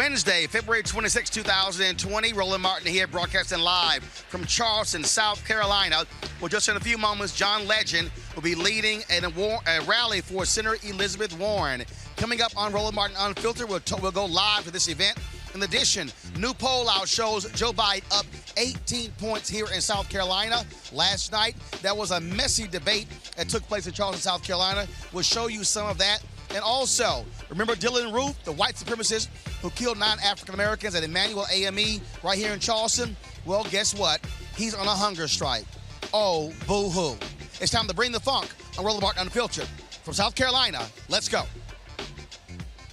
Wednesday, February 26, 2020. Roland Martin here, broadcasting live from Charleston, South Carolina. Well, just in a few moments, John Legend will be leading a, a rally for Senator Elizabeth Warren. Coming up on Roland Martin Unfiltered, we'll, we'll go live to this event. In addition, new poll out shows Joe Biden up 18 points here in South Carolina. Last night, there was a messy debate that took place in Charleston, South Carolina. We'll show you some of that. And also, remember Dylann Roof, the white supremacist who killed nine African Americans at Emmanuel AME right here in Charleston? Well, guess what? He's on a hunger strike. Oh, boo hoo. It's time to bring the funk on Roland Martin Unfiltered. From South Carolina, let's go.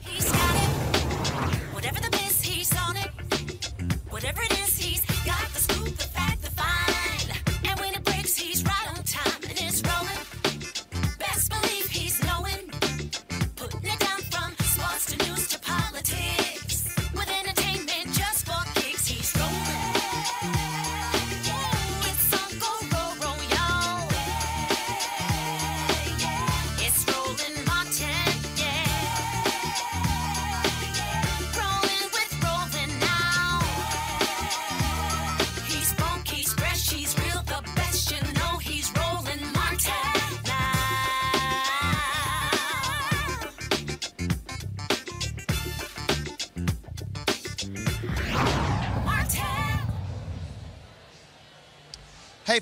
He's got it. Whatever the he's on it. Whatever it is,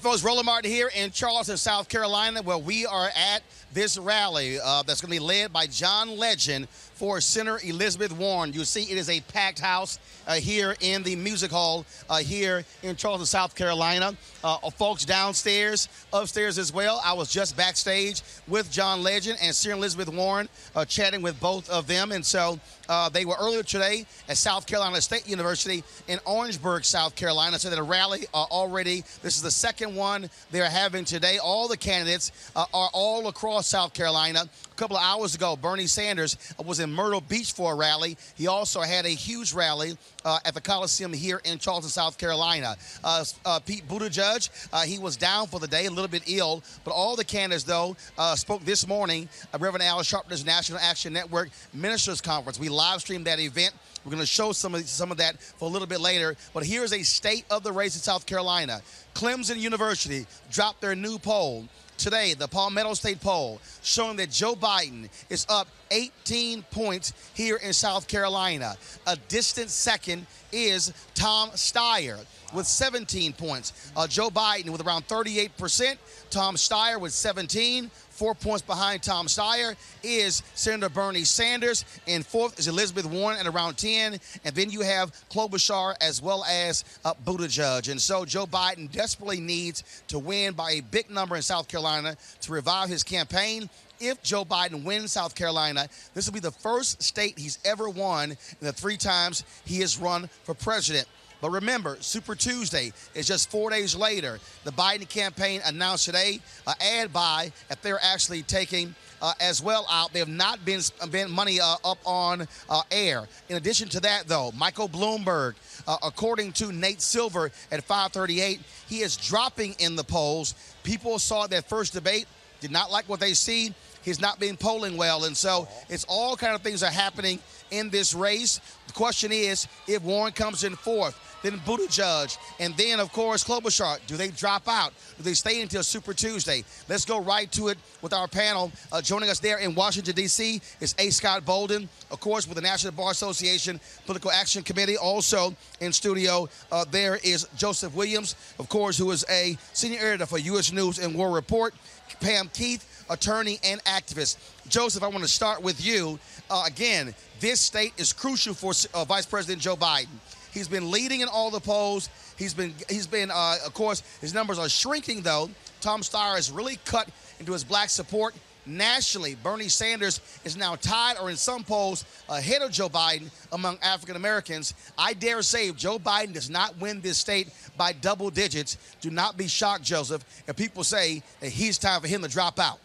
folks, Roland Martin here in Charleston, South Carolina, where we are at this rally uh, that's going to be led by John Legend for Senator Elizabeth Warren. You see, it is a packed house uh, here in the music hall uh, here in Charleston, South Carolina. Uh, folks downstairs, upstairs as well. I was just backstage with John Legend and Senator Elizabeth Warren, uh, chatting with both of them. And so uh, they were earlier today at South Carolina State University in Orangeburg, South Carolina. So that a rally uh, already. This is the second one they're having today. All the candidates uh, are all across South Carolina. A couple of hours ago, Bernie Sanders was in Myrtle Beach for a rally. He also had a huge rally uh, at the Coliseum here in Charleston, South Carolina. Uh, uh, Pete Buttigieg, uh, he was down for the day, a little bit ill, but all the candidates, though, uh, spoke this morning at Reverend Al Sharpton's National Action Network Ministers Conference. We live streamed that event. We're going to show some of some of that for a little bit later. But here's a state of the race in South Carolina. Clemson University dropped their new poll today, the Palmetto State poll, showing that Joe Biden is up 18 points here in South Carolina. A distant second is Tom Steyer with 17 points. Uh, Joe Biden with around 38%. Tom Steyer with 17. Four points behind Tom Steyer is Senator Bernie Sanders. And fourth is Elizabeth Warren at around 10. And then you have Klobuchar as well as uh, Buttigieg. And so Joe Biden desperately needs to win by a big number in South Carolina to revive his campaign if Joe Biden wins South Carolina, this will be the first state he's ever won in the three times he has run for president. But remember, Super Tuesday is just four days later. The Biden campaign announced today an ad buy if they're actually taking uh, as well out. They have not been been money uh, up on uh, air. In addition to that, though, Michael Bloomberg, uh, according to Nate Silver at 538, he is dropping in the polls. People saw that first debate, did not like what they see. He's not been polling well, and so it's all kind of things are happening in this race. The question is, if Warren comes in fourth, then Buttigieg, and then, of course, Klobuchar. Do they drop out? Do they stay until Super Tuesday? Let's go right to it with our panel. Uh, joining us there in Washington, D.C. is A. Scott Bolden, of course, with the National Bar Association Political Action Committee. Also in studio, uh, there is Joseph Williams, of course, who is a senior editor for U.S. News and World Report. Pam Keith, attorney and activist. Joseph, I want to start with you. Uh, again, this state is crucial for uh, Vice President Joe Biden. He's been leading in all the polls. He's been, he's been, uh, of course, his numbers are shrinking though. Tom Steyer has really cut into his black support nationally. Bernie Sanders is now tied or in some polls ahead of Joe Biden among African Americans. I dare say if Joe Biden does not win this state by double digits, do not be shocked, Joseph, if people say that he's time for him to drop out.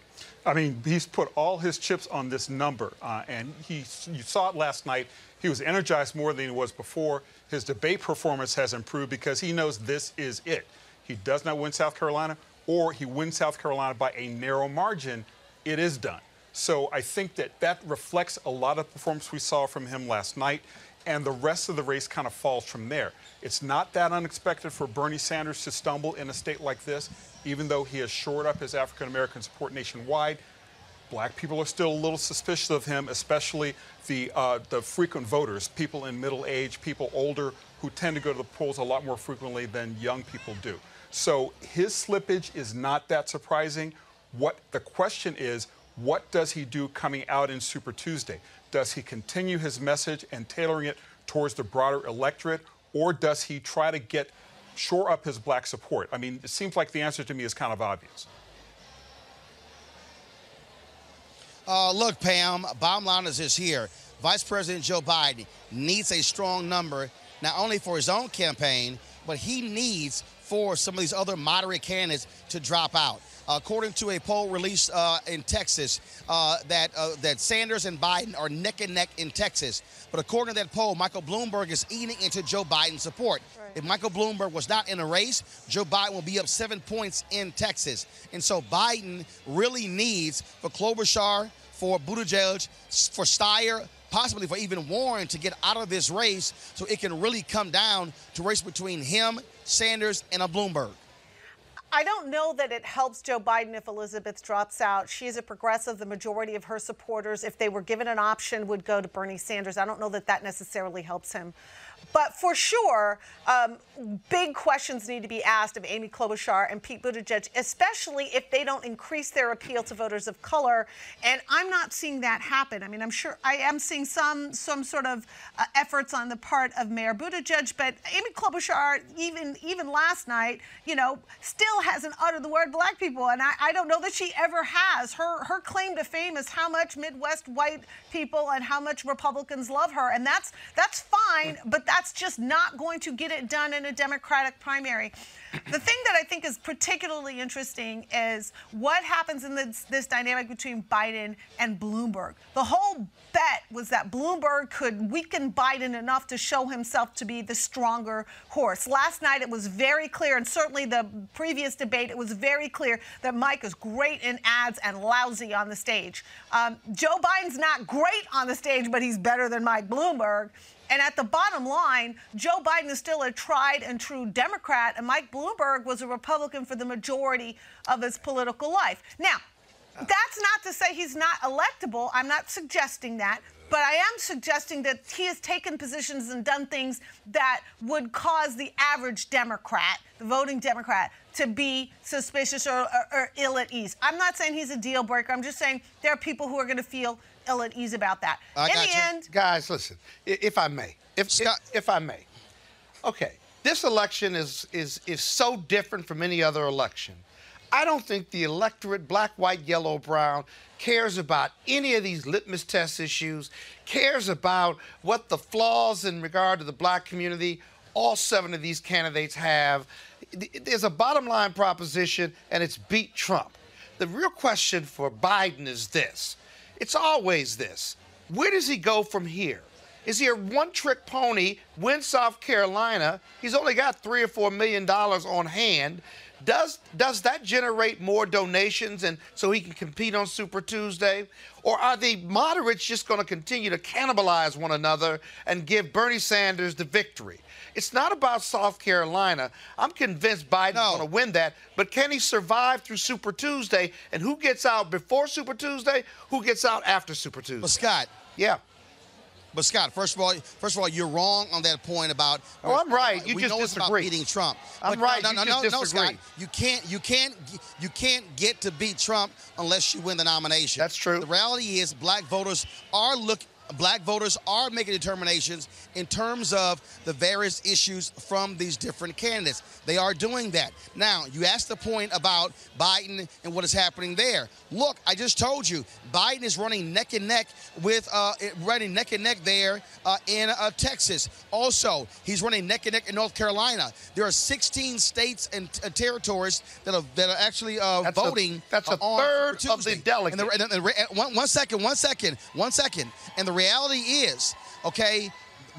I mean, he's put all his chips on this number, uh, and he, you saw it last night. He was energized more than he was before. His debate performance has improved because he knows this is it. He does not win South Carolina, or he wins South Carolina by a narrow margin. It is done. So I think that that reflects a lot of performance we saw from him last night, and the rest of the race kind of falls from there. It's not that unexpected for Bernie Sanders to stumble in a state like this, even though he has shored up his African American support nationwide. Black people are still a little suspicious of him, especially the uh, the frequent voters, people in middle age, people older, who tend to go to the polls a lot more frequently than young people do. So his slippage is not that surprising. What the question is, what does he do coming out in Super Tuesday? Does he continue his message and tailoring it towards the broader electorate, or does he try to get shore up his black support? I mean, it seems like the answer to me is kind of obvious. Uh, look, Pam, bottom line is this here. Vice President Joe Biden needs a strong number, not only for his own campaign, but he needs for some of these other moderate candidates to drop out. According to a poll released uh, in Texas, uh, that uh, that Sanders and Biden are neck and neck in Texas. But according to that poll, Michael Bloomberg is eating into Joe Biden's support. If Michael Bloomberg was not in a race, Joe Biden will be up seven points in Texas. And so Biden really needs for Klobuchar, for Buttigieg, for Steyer, possibly for even Warren to get out of this race so it can really come down to race between him, Sanders, and a Bloomberg. I don't know that it helps Joe Biden if Elizabeth drops out. She is a progressive. The majority of her supporters, if they were given an option, would go to Bernie Sanders. I don't know that that necessarily helps him. But for sure, um, big questions need to be asked of Amy Klobuchar and Pete Buttigieg, especially if they don't increase their appeal to voters of color. And I'm not seeing that happen. I mean, I'm sure I am seeing some some sort of uh, efforts on the part of Mayor Buttigieg, but Amy Klobuchar, even even last night, you know, still hasn't uttered the word black people, and I, I don't know that she ever has. Her her claim to fame is how much Midwest white people and how much Republicans love her, and that's that's fine, but that's just not going to get it done in a Democratic primary. The thing that I think is particularly interesting is what happens in this, this dynamic between Biden and Bloomberg. The whole bet was that Bloomberg could weaken Biden enough to show himself to be the stronger horse. Last night it was very clear, and certainly the previous debate, it was very clear that Mike is great in ads and lousy on the stage. Um, Joe Biden's not great on the stage, but he's better than Mike Bloomberg. And at the bottom line, Joe Biden is still a tried and true Democrat, and Mike Bloomberg was a Republican for the majority of his political life. Now, that's not to say he's not electable. I'm not suggesting that. But I am suggesting that he has taken positions and done things that would cause the average Democrat, the voting Democrat, to be suspicious or, or, or ill at ease. I'm not saying he's a deal breaker. I'm just saying there are people who are going to feel ill at ease about that. I In got the you. end, guys, listen, if I may, if, if if I may, okay, this election is is is so different from any other election. I don't think the electorate, black, white, yellow, brown, cares about any of these litmus test issues, cares about what the flaws in regard to the black community all seven of these candidates have. There's a bottom line proposition, and it's beat Trump. The real question for Biden is this it's always this where does he go from here? Is he a one trick pony, win South Carolina? He's only got three or four million dollars on hand. Does does that generate more donations and so he can compete on Super Tuesday? Or are the moderates just going to continue to cannibalize one another and give Bernie Sanders the victory? It's not about South Carolina. I'm convinced Biden's going to win that, but can he survive through Super Tuesday? And who gets out before Super Tuesday? Who gets out after Super Tuesday? But Scott, yeah. But Scott, first of all, first of all, you're wrong on that point about. Oh, I'm right. You we just know it's about beating Trump. I'm But right. No, You no, just no, no, disagree. Scott. You can't, you can't, you can't get to beat Trump unless you win the nomination. That's true. The reality is, black voters are look. Black voters are making determinations in terms of the various issues from these different candidates. They are doing that. Now, you asked the point about Biden and what is happening there. Look, I just told you, Biden is running neck and neck with uh, running neck and neck there uh, in uh, Texas. Also, he's running neck and neck in North Carolina. There are 16 states and uh, territories that are that are actually uh, That's a- voting. that's a uh, third of the Tuesday. And the, and the- and one, one second, one second, one second. And the reality is, okay,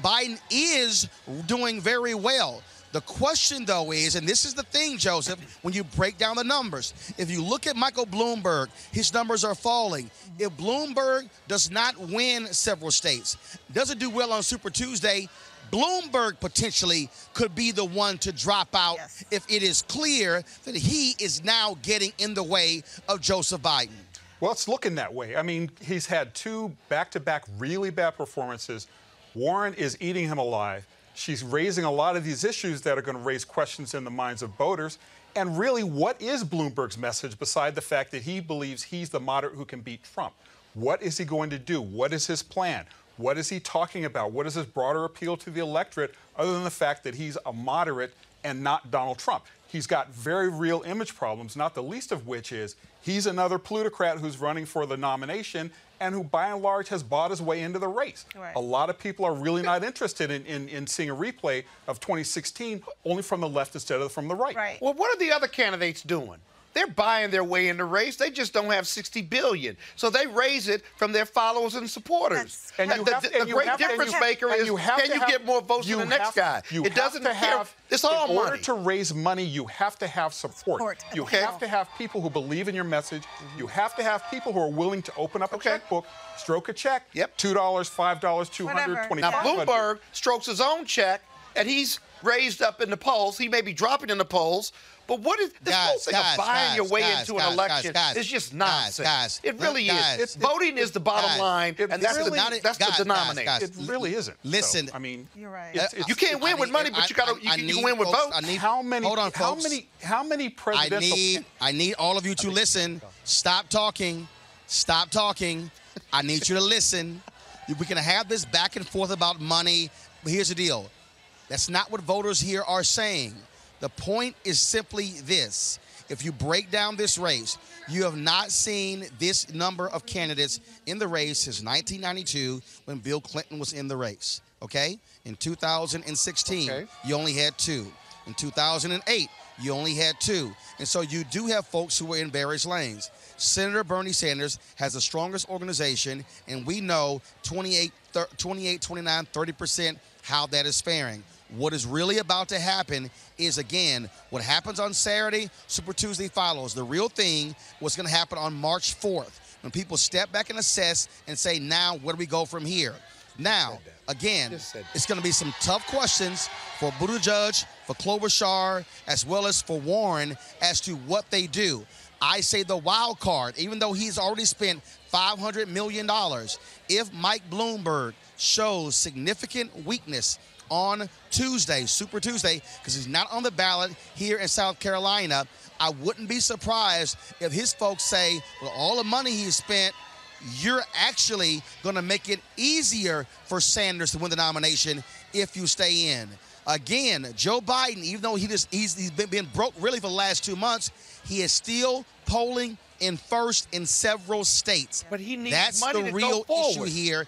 Biden is doing very well. The question, though, is, and this is the thing, Joseph, when you break down the numbers, if you look at Michael Bloomberg, his numbers are falling. If Bloomberg does not win several states, doesn't do well on Super Tuesday, Bloomberg potentially could be the one to drop out if it is clear that he is now getting in the way of Joseph Biden. Well, it's looking that way. I mean, he's had two back to back really bad performances. Warren is eating him alive. She's raising a lot of these issues that are going to raise questions in the minds of voters. And really, what is Bloomberg's message beside the fact that he believes he's the moderate who can beat Trump? What is he going to do? What is his plan? What is he talking about? What is his broader appeal to the electorate other than the fact that he's a moderate and not Donald Trump? He's got very real image problems, not the least of which is he's another plutocrat who's running for the nomination and who, by and large, has bought his way into the race. Right. A lot of people are really not interested in, in, in seeing a replay of 2016 only from the left instead of from the right. Right. Well, what are the other candidates doing? They're buying their way in the race. They just don't have 60 billion. So they raise it from their followers and supporters. And you the, have- the- and the you great have to- and difference you- maker and is you have can you have- get more votes you than the next have- guy? you it doesn't have to care. have, It's all in order money. to raise money, you have to have support. Support. You Okay. have to have people who believe in your message. Mm-hmm. You have to have people who are willing to open up a checkbook, stroke a check. Yep. Two dollars, five dollars, two hundred, Whatever. twenty-five Now. Bloomberg strokes his own check and he's raised up in the polls. He may be dropping in the polls. But what is this whole Guys, thing guys, of buying guys, your way guys, into guys, an election guys, is just guys, nonsense. guys, it really guys, is. it- Voting is the bottom guys, line, it and that's really- the, not it- that's guys, the denominator. guys. It really isn't. Listen. So, I mean, You're right. it's- it's- You can't win I with need- money, but you gotta- you can- you can need win with votes. I need, how many? Hold on, how folks. many? How many I need I need all of you to listen. Stop talking. Stop talking. I need you to listen. We can have this back and forth about money, but here's the deal. That's not what voters here are saying. The point is simply this. If you break down this race, you have not seen this number of candidates in the race since 1992 when Bill Clinton was in the race. Okay? In 2016, Okay. you only had two. In 2008, you only had two. And so you do have folks who are in various lanes. Senator Bernie Sanders has the strongest organization, and we know 28, thir- 28 29, 30% how that is faring. What is really about to happen is, again, what happens on Saturday, Super Tuesday follows. The real thing, what's going to happen on March 4th, when people step back and assess and say, now, where do we go from here? Now, again, Just said that. it's going to be some tough questions for Buttigieg, for Klobuchar, as well as for Warren as to what they do. I say the wild card, even though he's already spent $500 million, if Mike Bloomberg shows significant weakness on Tuesday, Super Tuesday, because he's not on the ballot here in South Carolina, I wouldn't be surprised if his folks say, well, all the money he's spent, you're actually going to make it easier for Sanders to win the nomination if you stay in. Again, Joe Biden, even though he just he's, he's been being broke really for the last two months, he is still polling in first in several states. But he needs That's money the to go real issue here.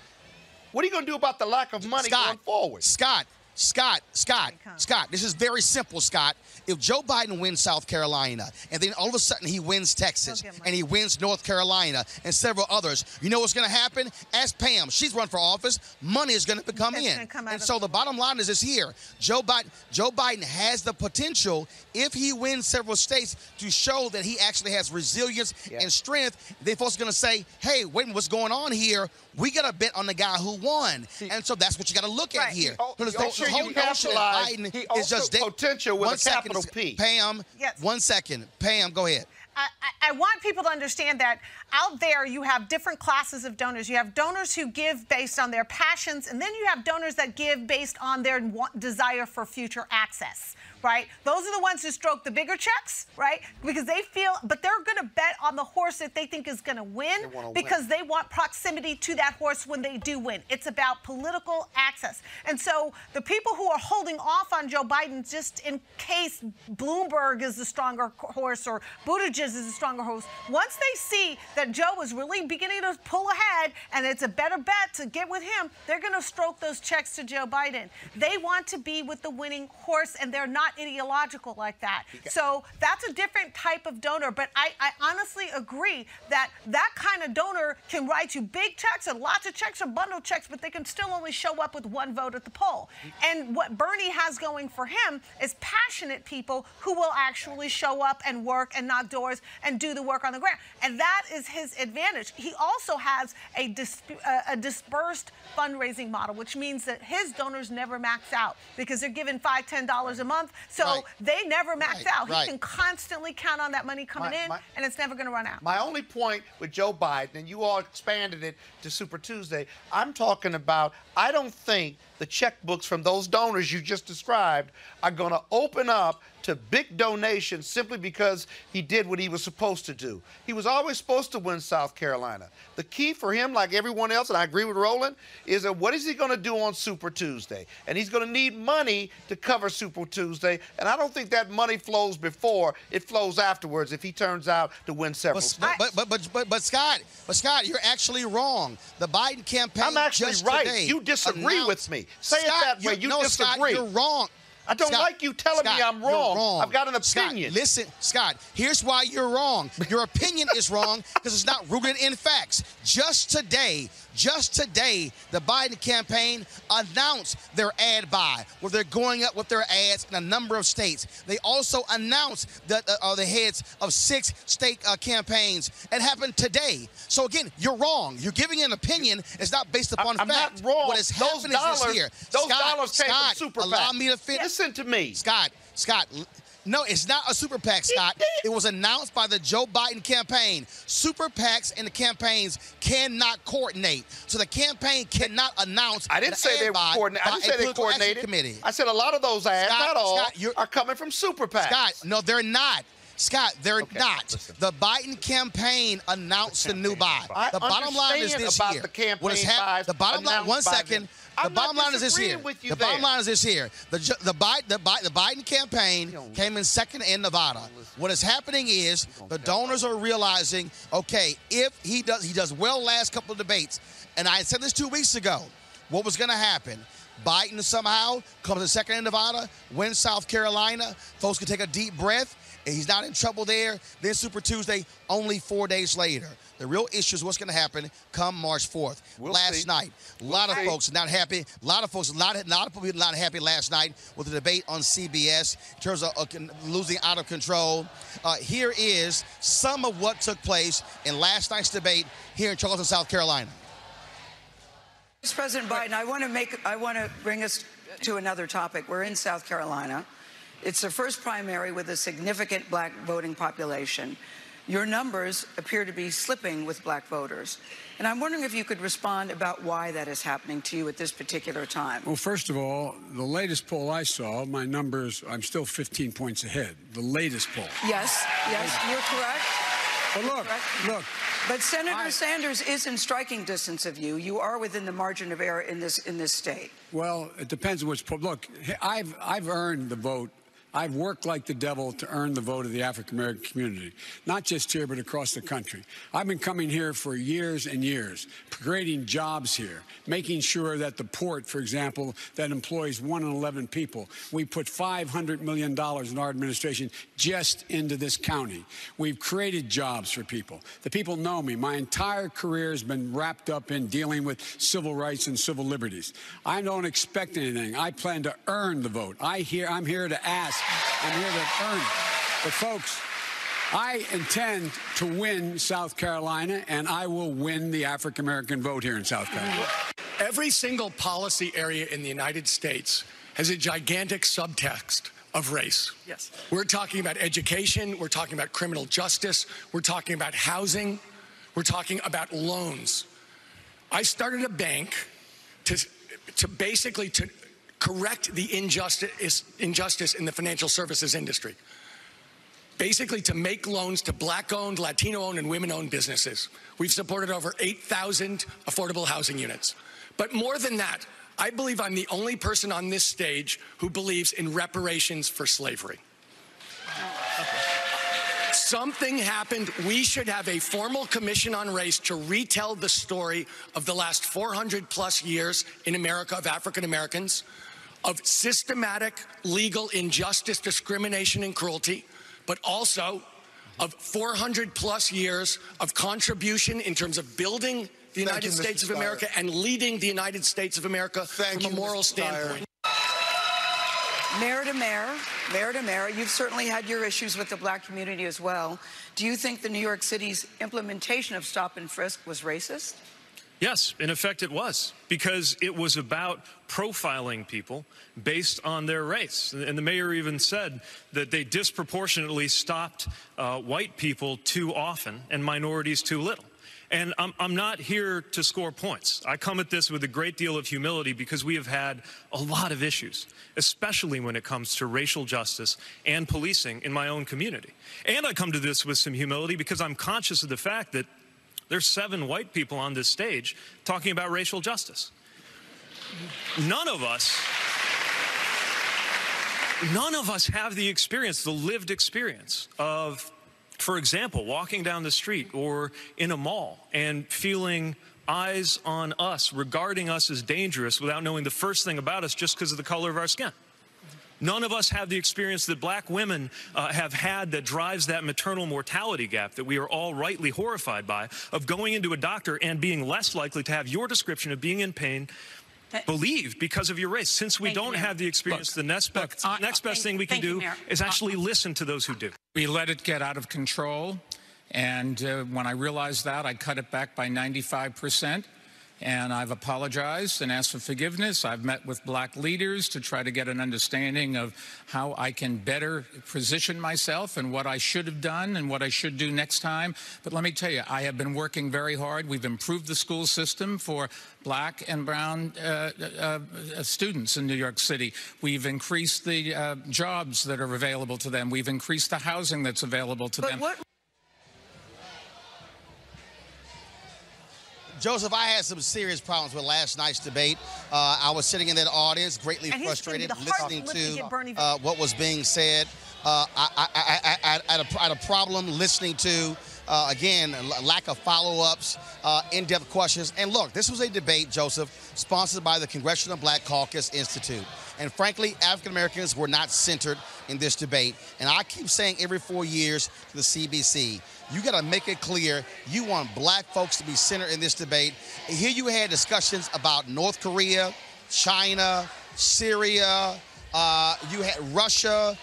What are you going to do about the lack of money Scott, going forward? Scott, Scott, Scott, Scott. This is very simple, Scott. If Joe Biden wins South Carolina and then all of a sudden he wins Texas and he wins North Carolina and several others, you know what's going to happen? Ask Pam. She's run for office. Money is going to come It's in. come and so the bottom line is this here. Joe Biden, Joe Biden has the potential, if he wins several states, to show that he actually has resilience and strength. Then folks are going to say, hey, wait a minute, what's going on here? We got to bet on the guy who won. and so that's what you got to look at Right. here. Oh, So make the sure whole you notion that capitalize. Biden He is just da- potential with One a second, capital P. Pam, Yes. one second. Pam, go ahead. I, I I want people to understand that out there you have different classes of donors. You have donors who give based on their passions, and then you have donors that give based on their desire for future access, right? Those are the ones who stroke the bigger checks, right? Because they feel, but they're going to bet on the horse that they think is going to win wanna win. because they want proximity to that horse when they do win. It's about political access. And so the people who are holding off on Joe Biden just in case Bloomberg is the stronger horse or Buttigieg is the stronger horse, once they see that Joe is really beginning to pull ahead and it's a better bet to get with him, they're going to stroke those checks to Joe Biden. They want to be with the winning horse and they're not ideological like that. So that's a different type of donor. But I, I honestly agree that that kind of donor can write you big checks and lots of checks or bundle checks, but they can still only show up with one vote at the poll. And what Bernie has going for him is passionate people who will actually show up and work and knock doors and do the work on the ground. And that is his advantage. He also has a, dis- uh, a dispersed fundraising model, which means that his donors never max out because they're given five, ten dollars a month. So Right. they never max Right, out. He can constantly count on that money coming My- in, my- and it's never going to run out. My only point with Joe Biden, and you all expanded it to Super Tuesday, I'm talking about I don't think the checkbooks from those donors you just described are going to open up to big donations simply because he did what he was supposed to do. He was always supposed to win South Carolina. The key for him, like everyone else, and I agree with Roland, is that what is he going to do on Super Tuesday? And he's going to need money to cover Super Tuesday. And I don't think that money flows before, it flows afterwards if he turns out to win several But, states. but, but, but, but, but Scott, but Scott, you're actually wrong. The Biden campaign. I'm actually just right. You disagree with me. Say it Scott, that way. You no, disagree. Scott, you're wrong. I don't Scott, like you telling me I'm you're wrong. I've got an Scott, opinion. listen, Scott, here's why you're wrong. Your opinion is wrong because it's not rooted in facts. Just today, Just today, the Biden campaign announced their ad buy, where they're going up with their ads in a number of states. They also announced that uh, the heads of six state uh, campaigns. It happened today. So again, you're wrong. You're giving an opinion. It's not based upon I'm fact. not wrong. What is Those happening is dollars- this here. those Scott, dollars came from Scott, Super Allow me to finish. Listen to me. Scott. Scott. No, it's not a super PAC, Scott. It was announced by the Joe Biden campaign. Super PACs and the campaigns cannot coordinate. So the campaign cannot announce. I didn't say they were coordinated. I didn't say they coordinated. Committee. I said a lot of those ads, Scott, not all, Scott, are coming from super PACs. Scott, no, they're not. Scott, they're Okay, not. listen. The Biden campaign announced the new buy. The bottom line is this about here. the campaign What is hap- the bottom line. One second. The I'm bottom line is this here. the bottom line is this here. The the Biden the, the Biden campaign came in second in Nevada. What is happening is the donors are realizing, okay, if he does he does well last couple of debates, and I said this two weeks ago, what was going to happen? Biden somehow comes in second in Nevada, wins South Carolina. Folks can take a deep breath. And He's not in trouble there. Then Super Tuesday, only four days later. The real issue is what's going to happen come March 4th. We'll last see. night, a lot of see. folks not happy. A lot of folks, a lot of, a lot of people not happy last night with the debate on CBS in terms of uh, losing out of control. Uh, here is some of what took place in last night's debate here in Charleston, South Carolina. Vice President Biden, I want to make I want to bring us to another topic. We're in South Carolina. It's the first primary with a significant black voting population. Your numbers appear to be slipping with black voters. And I'm wondering if you could respond about why that is happening to you at this particular time. Well, first of all, the latest poll I saw, my numbers, I'm still 15 points ahead. The latest poll. Yes, yes, you're correct. But look, look, But Senator Sanders is in striking distance of you. You are within the margin of error in this in this state. Well, it depends on which poll. Look, I've I've earned the vote. I've worked like the devil to earn the vote of the African American community, not just here, but across the country. I've been coming here for years and years, creating jobs here, making sure that the port, for example, that employs one in 11 people, we put $500 million in our administration just into this county. We've created jobs for people. The people know me. My entire career has been wrapped up in dealing with civil rights and civil liberties. I don't expect anything. I plan to earn the vote. I hear, I'm here to ask. I'm here to earn it. But folks, I intend to win South Carolina, and I will win the African American vote here in South Carolina. Every single policy area in the United States has a gigantic subtext of race. Yes. We're talking about education, we're talking about criminal justice, we're talking about housing, we're talking about loans. I started a bank to, to basically to correct the injustice, injustice in the financial services industry. Basically, to make loans to black owned, Latino owned, and women owned businesses. We've supported over 8,000 affordable housing units. But more than that, I believe I'm the only person on this stage who believes in reparations for slavery. Something happened. We should have a formal commission on race to retell the story of the last 400 plus years in America of African Americans, of systematic legal injustice, discrimination, and cruelty, but also of 400 plus years of contribution in terms of building the United you. States of. America and leading the United States of America Thank from you, a moral standpoint. Mayor to mayor, mayor to mayor, you've certainly had your issues with the black community as well. Do you think the New York City's implementation of stop and frisk was racist? Yes, in effect, it was because it was about profiling people based on their race. And the mayor even said that they disproportionately stopped uh, white people too often and minorities too little. And I'm, I'm not here to score points. I come at this with a great deal of humility because we have had a lot of issues, especially when it comes to racial justice and policing in my own community. And I come to this with some humility because I'm conscious of the fact that there's seven white people on this stage talking about racial justice. None of us none of us have the experience, the lived experience of, for example, walking down the street or in a mall and feeling eyes on us, regarding us as dangerous without knowing the first thing about us just because of the color of our skin. None of us have the experience that black women uh, have had that drives that maternal mortality gap that we are all rightly horrified by of going into a doctor and being less likely to have your description of being in pain believed because of your race. Since we Thank don't Mayor. have the experience, the next best, I- next best thank- thing we can thank you, do is actually listen to those who do. We let it get out of control. And uh, when I realized that, I cut it back by 95%. And I've apologized and asked for forgiveness. I've met with black leaders to try to get an understanding of how I can better position myself and what I should have done and what I should do next time. But let me tell you, I have been working very hard. We've improved the school system for black and brown uh, uh, uh, students in New York City. We've increased the uh, jobs that are available to them. We've increased the housing that's available to them. Joseph, I had some serious problems with last night's debate. Uh, I was sitting in that audience, greatly frustrated, listening to uh, what was being said. Uh, I, I, I, I, I, had a, had a problem listening to, uh, again, l- lack of follow-ups, uh, in-depth questions. And look, this was a debate, Joseph, sponsored by the Congressional Black Caucus Institute. And frankly, African Americans were not centered in this debate. And I keep saying every four years to the CBC, you got to make it clear you want black folks to be centered in this debate. Here you had discussions about North Korea, China, Syria, uh, you had Russia.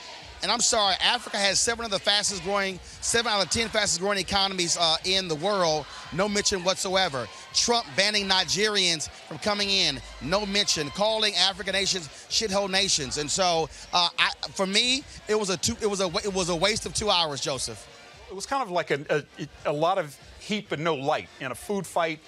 And I'm sorry, Africa has seven of the fastest growing, seven out of 10 fastest growing economies uh, in the world. No mention whatsoever. Trump banning Nigerians from coming in. No mention. Calling African nations shithole nations. And so, uh, I, for me, it was a two, it was a it was a waste of two hours, Joseph. It was kind of like a, a, a lot of heat but no light in a food fight,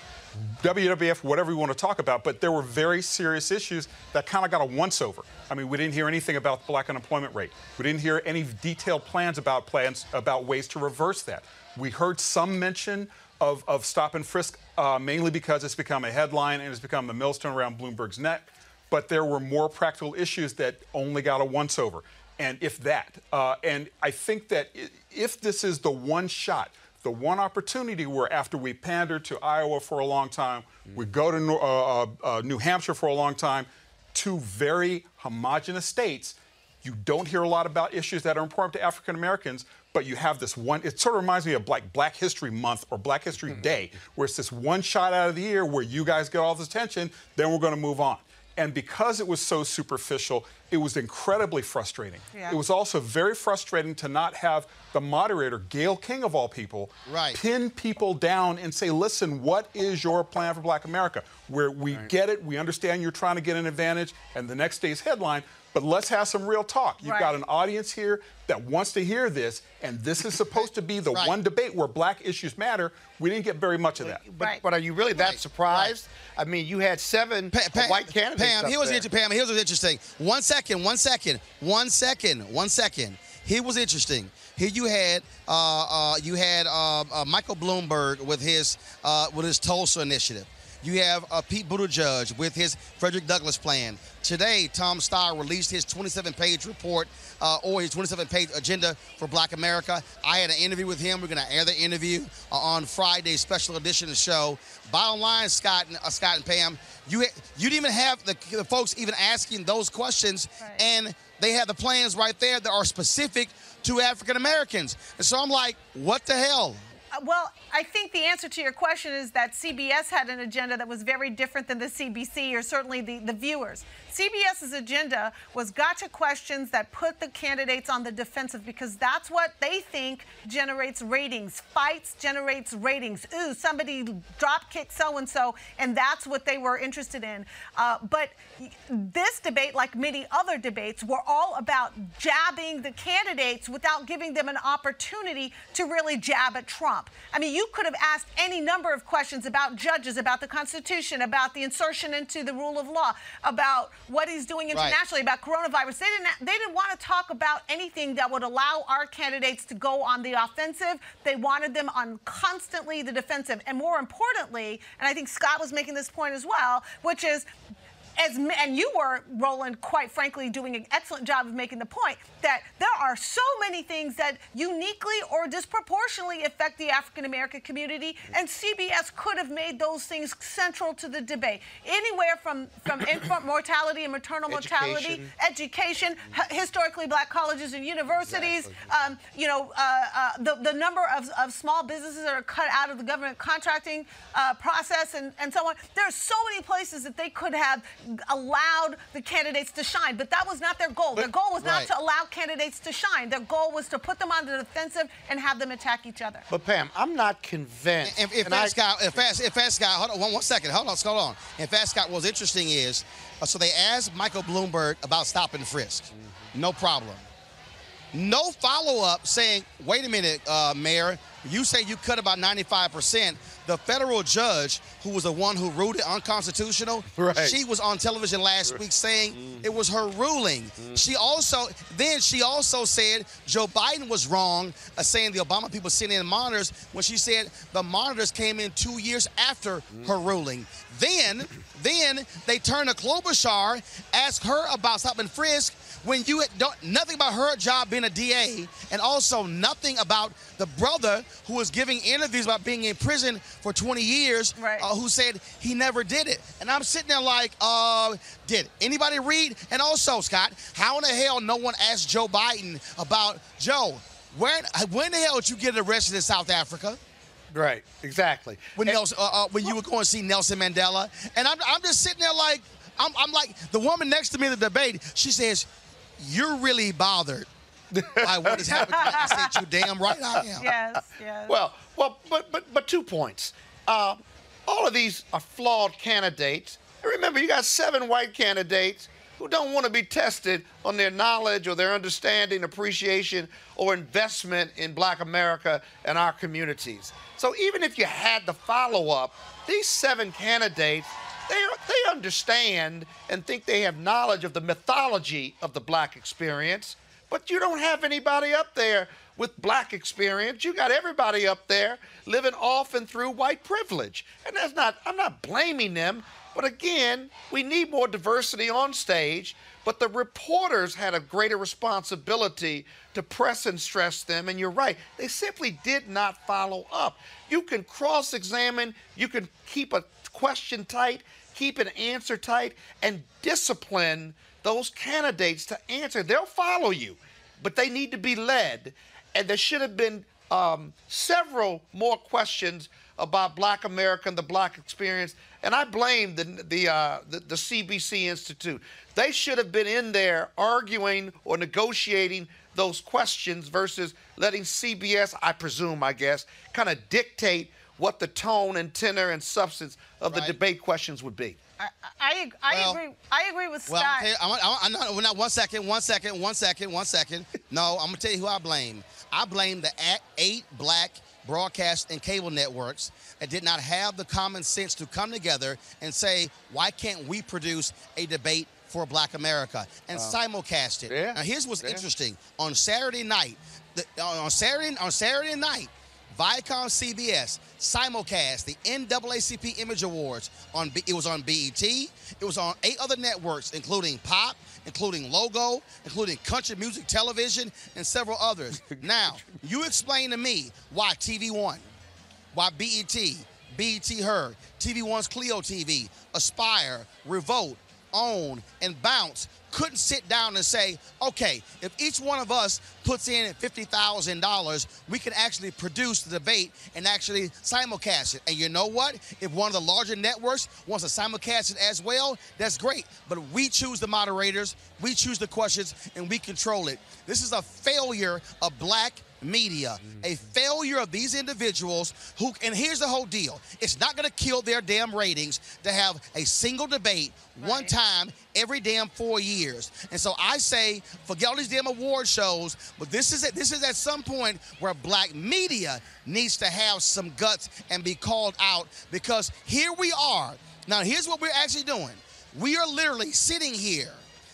WWF, whatever you want to talk about. But there were very serious issues that kind of got a once over. I mean, we didn't hear anything about the black unemployment rate. We didn't hear any detailed plans about plans about ways to reverse that. We heard some mention of, of stop and frisk, uh, mainly because it's become a headline and it's become the millstone around Bloomberg's neck. But there were more practical issues that only got a once over and if that. Uh, and I think that if this is the one shot, the one opportunity where after we pandered to Iowa for a long time, we go to uh, uh, uh, New Hampshire for a long time, two very homogenous states, you don't hear a lot about issues that are important to African Americans, but you have this one. It sort of reminds me of like Black History Month or Black History Day, where it's this one shot out of the year where you guys get all this attention, then we're going to move on. And because it was so superficial, it was incredibly frustrating. Yeah. It was also very frustrating to not have the moderator, Gayle King of all people, Right. pin people down and say, listen, what is your plan for Black America? Where we get it, we understand you're trying to get an advantage, and the next day's headline, but let's have some real talk. You've got an audience here that wants to hear this, and this is supposed to be the one debate where black issues matter. We didn't get very much of that. But, but are you really that surprised? I mean, you had seven white candidates. Pam, up here was there. Pam, here's what's interesting. One second, one second, one second, one second. He was interesting. Here you had uh, uh, you had uh, uh, Michael Bloomberg with his uh, with his Tulsa initiative. You have uh, Pete Buttigieg with his Frederick Douglass plan. Today, Tom Steyer released his 27-page report uh, or his 27-page agenda for Black America. I had an interview with him. We're going to air the interview uh, on Friday's special edition of the show. Bottom line, Scott and uh, Scott and Pam, you you didn't even have the, the folks even asking those questions, and they had the plans right there that are specific to African Americans. And so I'm like, what the hell? Well, I think the answer to your question is that CBS had an agenda that was very different than the CBC or certainly the, the viewers. CBS's agenda was gotcha questions that put the candidates on the defensive because that's what they think generates ratings. Fights generates ratings. Ooh, somebody drop kicked so and so, and that's what they were interested in. Uh, but this debate, like many other debates, were all about jabbing the candidates without giving them an opportunity to really jab at Trump. I mean, you could have asked any number of questions about judges, about the Constitution, about the insertion into the rule of law, about what he's doing Right. internationally, about coronavirus. They didn't. They didn't want to talk about anything that would allow our candidates to go on the offensive. They wanted them on constantly the defensive, and more importantly, and I think Scott was making this point as well, which is as and you were Roland, quite frankly, doing an excellent job of making the point that there are so many things that uniquely or disproportionately affect the African American community, and CBS could have made those things central to the debate. Anywhere from from infant mortality and maternal mortality, education, h- historically black colleges and universities, um, you know, uh, uh, the the number of, of small businesses that are cut out of the government contracting uh, process, and and so on. There are so many places that they could have allowed the candidates to shine, but that was not their goal. their goal was right. not to allow candidates to shine. Their goal was to put them on the defensive and have them attack each other. But Pam, I'm not convinced. If, if and I- Fast Scott, if Fast, if Fast Scott, hold on one, one second, hold on, hold on. And Fast Scott, what's interesting is, uh, so they asked Michael Bloomberg about stop and frisk. No problem. No follow up saying, wait a minute, uh, Mayor, you say you cut about 95%. The federal judge, who was the one who ruled it unconstitutional, Right. she was on television last week saying mm-hmm. it was her ruling. Mm-hmm. She also, then she also said Joe Biden was wrong, uh, saying the Obama people sent in monitors when she said the monitors came in two years after mm-hmm. her ruling. Then, then they turned to Klobuchar, asked her about stop and frisk when you had don't, nothing about her job being a DA, and also nothing about the brother who was giving interviews about being in prison for 20 years, uh, who said he never did it. And I'm sitting there like, uh, did anybody read? And also, Scott, how in the hell no one asked Joe Biden about Joe? When, when the hell did you get arrested in South Africa? Right, exactly. When Nelson, uh, uh, when you were going to see Nelson Mandela, and I'm, I'm just sitting there like, I'm, I'm like the woman next to me in the debate. She says, "You're really bothered by what is happening." I said, "You damn right I am." Yes, yes. Well, well, but but but two points. Uh, all of these are flawed candidates. And remember, you got seven white candidates who don't want to be tested on their knowledge or their understanding, appreciation, or investment in Black America and our communities. So even if you had the follow-up, these seven candidates they, they understand and think they have knowledge of the mythology of the black experience, but you don't have anybody up there with black experience. You got everybody up there living off and through white privilege. And that's not, I'm not blaming them, but again, we need more diversity on stage. But the reporters had a greater responsibility to press and stress them. And you're right, they simply did not follow up. You can cross examine, you can keep a question tight, keep an answer tight, and discipline those candidates to answer. They'll follow you, but they need to be led. And there should have been um, several more questions about Black America and the Black experience. And I blame the the, uh, the the CBC Institute. They should have been in there arguing or negotiating those questions versus letting CBS, I presume, I guess, kind of dictate what the tone and tenor and substance of the debate questions would be. I, I, I Well- agree. I agree with Well, Scott. okay, I, want- I, want- I'm not, not one second, one second, one second, one second. No, I'm gonna tell you who I blame. I blame the eight black broadcast and cable networks that did not have the common sense to come together and say, why can't we produce a debate for Black America and Uh, simulcast it? yeah, Now, here's what's yeah. interesting. On Saturday night, the, on Saturday on Saturday night, Viacom CBS simulcast the NAACP Image Awards on B- it was on BET, it was on eight other networks including Pop, including Logo, including Country Music Television and several others. now, you explain to me why TV1, why BET, BET Her, TV1's Cleo TV, Aspire, Revolt, Own, and Bounce couldn't sit down and say, okay, if each one of us puts in $50,000, we can actually produce the debate and actually simulcast it. And you know what? If one of the larger networks wants to simulcast it as well, that's great. But we choose the moderators, we choose the questions, and we control it. This is a failure of black media, mm-hmm. a failure of these individuals who, and here's the whole deal it's not going to kill their damn ratings to have a single debate one time every damn four years. And so I say, forget all these damn award shows, but this is it. This is at some point where black media needs to have some guts and be called out because here we are. Now, here's what we're actually doing. We are literally sitting here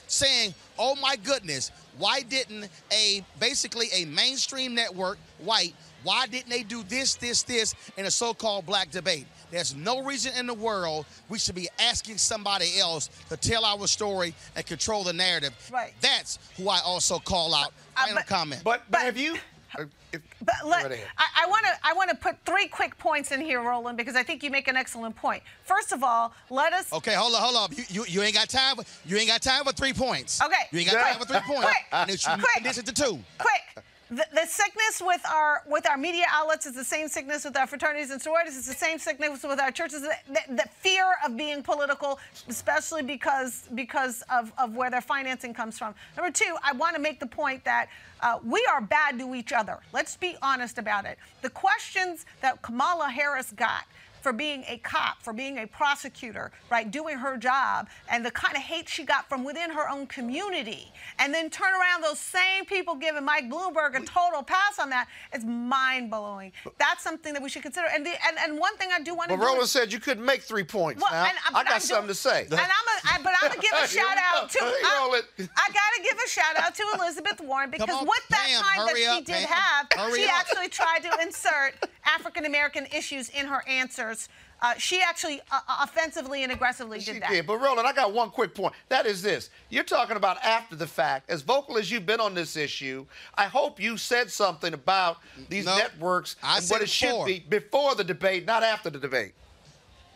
saying, "Oh my goodness, why didn't a basically a mainstream network, white, Why didn't they do this, this, this in a so-called black debate? There's no reason in the world we should be asking somebody else to tell our story and control the narrative. Right. That's who I also call out. Uh, Final comment. But, but have you? But let, Go. I want to I want to put three quick points in here, Roland, because I think you make an excellent point. First of all, let us. Okay, hold on, hold on. You, you, you ain't got time. For, you ain't got time for three points. Okay. You ain't got time for three points. Quick. And it's- you Quick. condense it to two. Quick. The, the sickness with our with our media outlets is the same sickness with our fraternities and sororities. It's the same sickness with our churches. The, the, the fear of being political, especially because because of, of where their financing comes from. Number two, I want to make the point that uh, we are bad to each other. Let's be honest about it. The questions that Kamala Harris got for being a cop, for being a prosecutor, right, doing her job, and the kind of hate she got from within her own community, and then turn around those same people giving Mike Bloomberg a total pass on that, it's mind blowing. That's something that we should consider. And the, and, and one thing I do want to Well, do. Roland is- said you couldn't make three points. Well, now. and- uh, I got I'm something to say. And I'm a, I, but I'm gonna give a shout out to. go. Hey, I, I gotta give a shout out to Elizabeth Warren because on, with that Pam, time that hurry she up, did Pam. have, Hurry she up. actually tried to insert African American issues in her answers. Uh, she actually uh, offensively and aggressively She did that. did. But Roland, I got one quick point. That is this. You're talking about after the fact. As vocal as you've been on this issue, I hope you said something about these No, networks I and said what it it should be before the debate, not after the debate.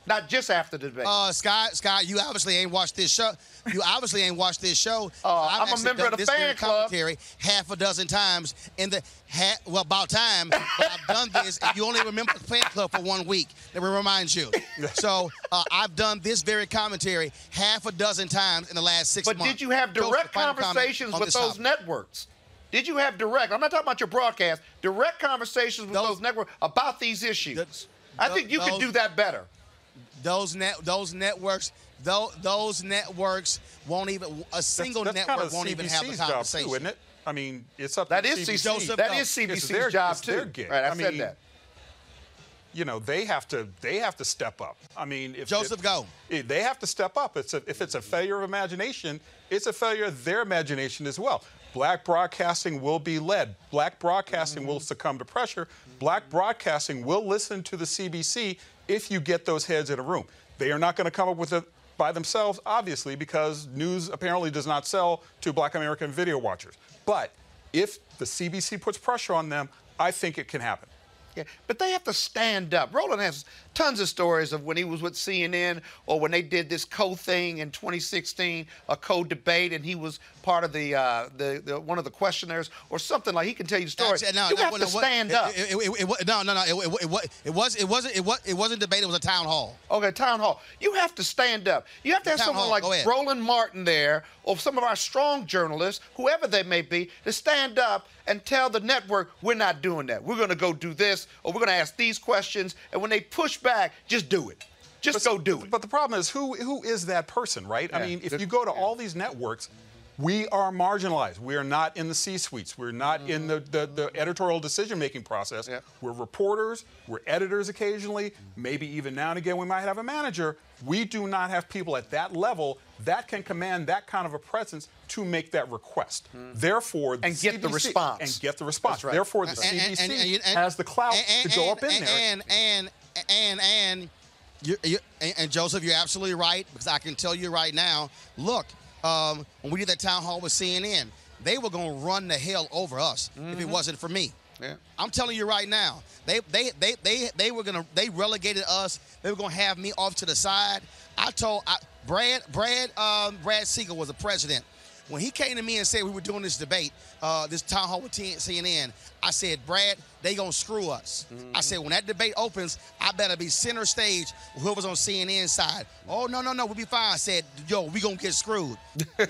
Not just after the debate. Uh, Scott, Scott, you obviously ain't watched this show. You obviously ain't watched this show. Uh, I've I'm a member of the fan club. commentary half a dozen times in the ha- well about time. But I've done this. and You only remember the fan club for one week. Let me remind you. So uh, I've done this very commentary half a dozen times in the last six But months. did you have direct conversations with those topic. networks? Did you have direct? I'm not talking about your broadcast. Direct conversations with those, networks about these issues. I think you could do that better. Those net, those networks, those, those networks won't even a single that's, that's network won't even have a CBC's job conversation. too, isn't it? I mean, it's up. That to is CBC. CBC Joseph, that is It's CBC's their- job, it's their too. gig. Right, I said mean, that. You know, they have to. They have to step up. I mean, if Joseph, if, go. if They have to step up. It's a, if it's a failure of imagination, it's a failure of their imagination as well. Black broadcasting will be led. Black broadcasting will mm-hmm. succumb to pressure. Black broadcasting will listen to the CBC if you get those heads in a room. They are not going to come up with it by themselves, obviously, because news apparently does not sell to Black American video watchers. But if the CBC puts pressure on them, I think it can happen. Yeah, but they have to stand up. Roland has tons of stories of when he was with CNN or when they did this co-thing in 2016, a co-debate, and he was part of the, uh, the, the one of the questionnaires or something like. He can tell you stories. Actually, no, you no, have no, to what- stand it- up. It, it, it, it, no, no, no. It, it, it, it was. It wasn't. It was. It wasn't debate. It was a town hall. Okay, town hall. You have to stand up. You have to have Town someone hall, like. Roland Martin there, or some of our strong journalists, whoever they may be, to stand up and tell the network, we're not doing that. We're going to go do this, or we're going to ask these questions. And when they push back, just do it. Just go do it. But the problem is, who who is that person, right? I mean, if you go to all these networks, we are marginalized. We are not in the C-suites. We're not in the, the, the mm-hmm. editorial decision-making process. We're reporters. We're editors occasionally. Maybe even now and again we might have a manager. We do not have people at that level that can command that kind of a presence to make that request. Hmm. Therefore, the And get the response. and get the response. Right. Therefore, the right. CBC And- and- and- and- has the clout and- to go and- up in and, there. And and and and you, you, and, and Joseph, you're absolutely right because I can tell you right now. Look, um, when we did that town hall with CNN, they were going to run the hell over us if it Mhm. wasn't for me. Yeah. I'm telling you right now, they they they they they were gonna they relegated us. They were gonna have me off to the side. I told I, Brad Brad um, Brad Siegel was the president. When he came to me and said we were doing this debate, uh, this town hall with CNN, I said, Brad, they gonna screw us. I said, when that debate opens, I better be center stage. Whoever's on CNN side. Oh no no no, we'll be fine. I said, yo, we gonna get screwed.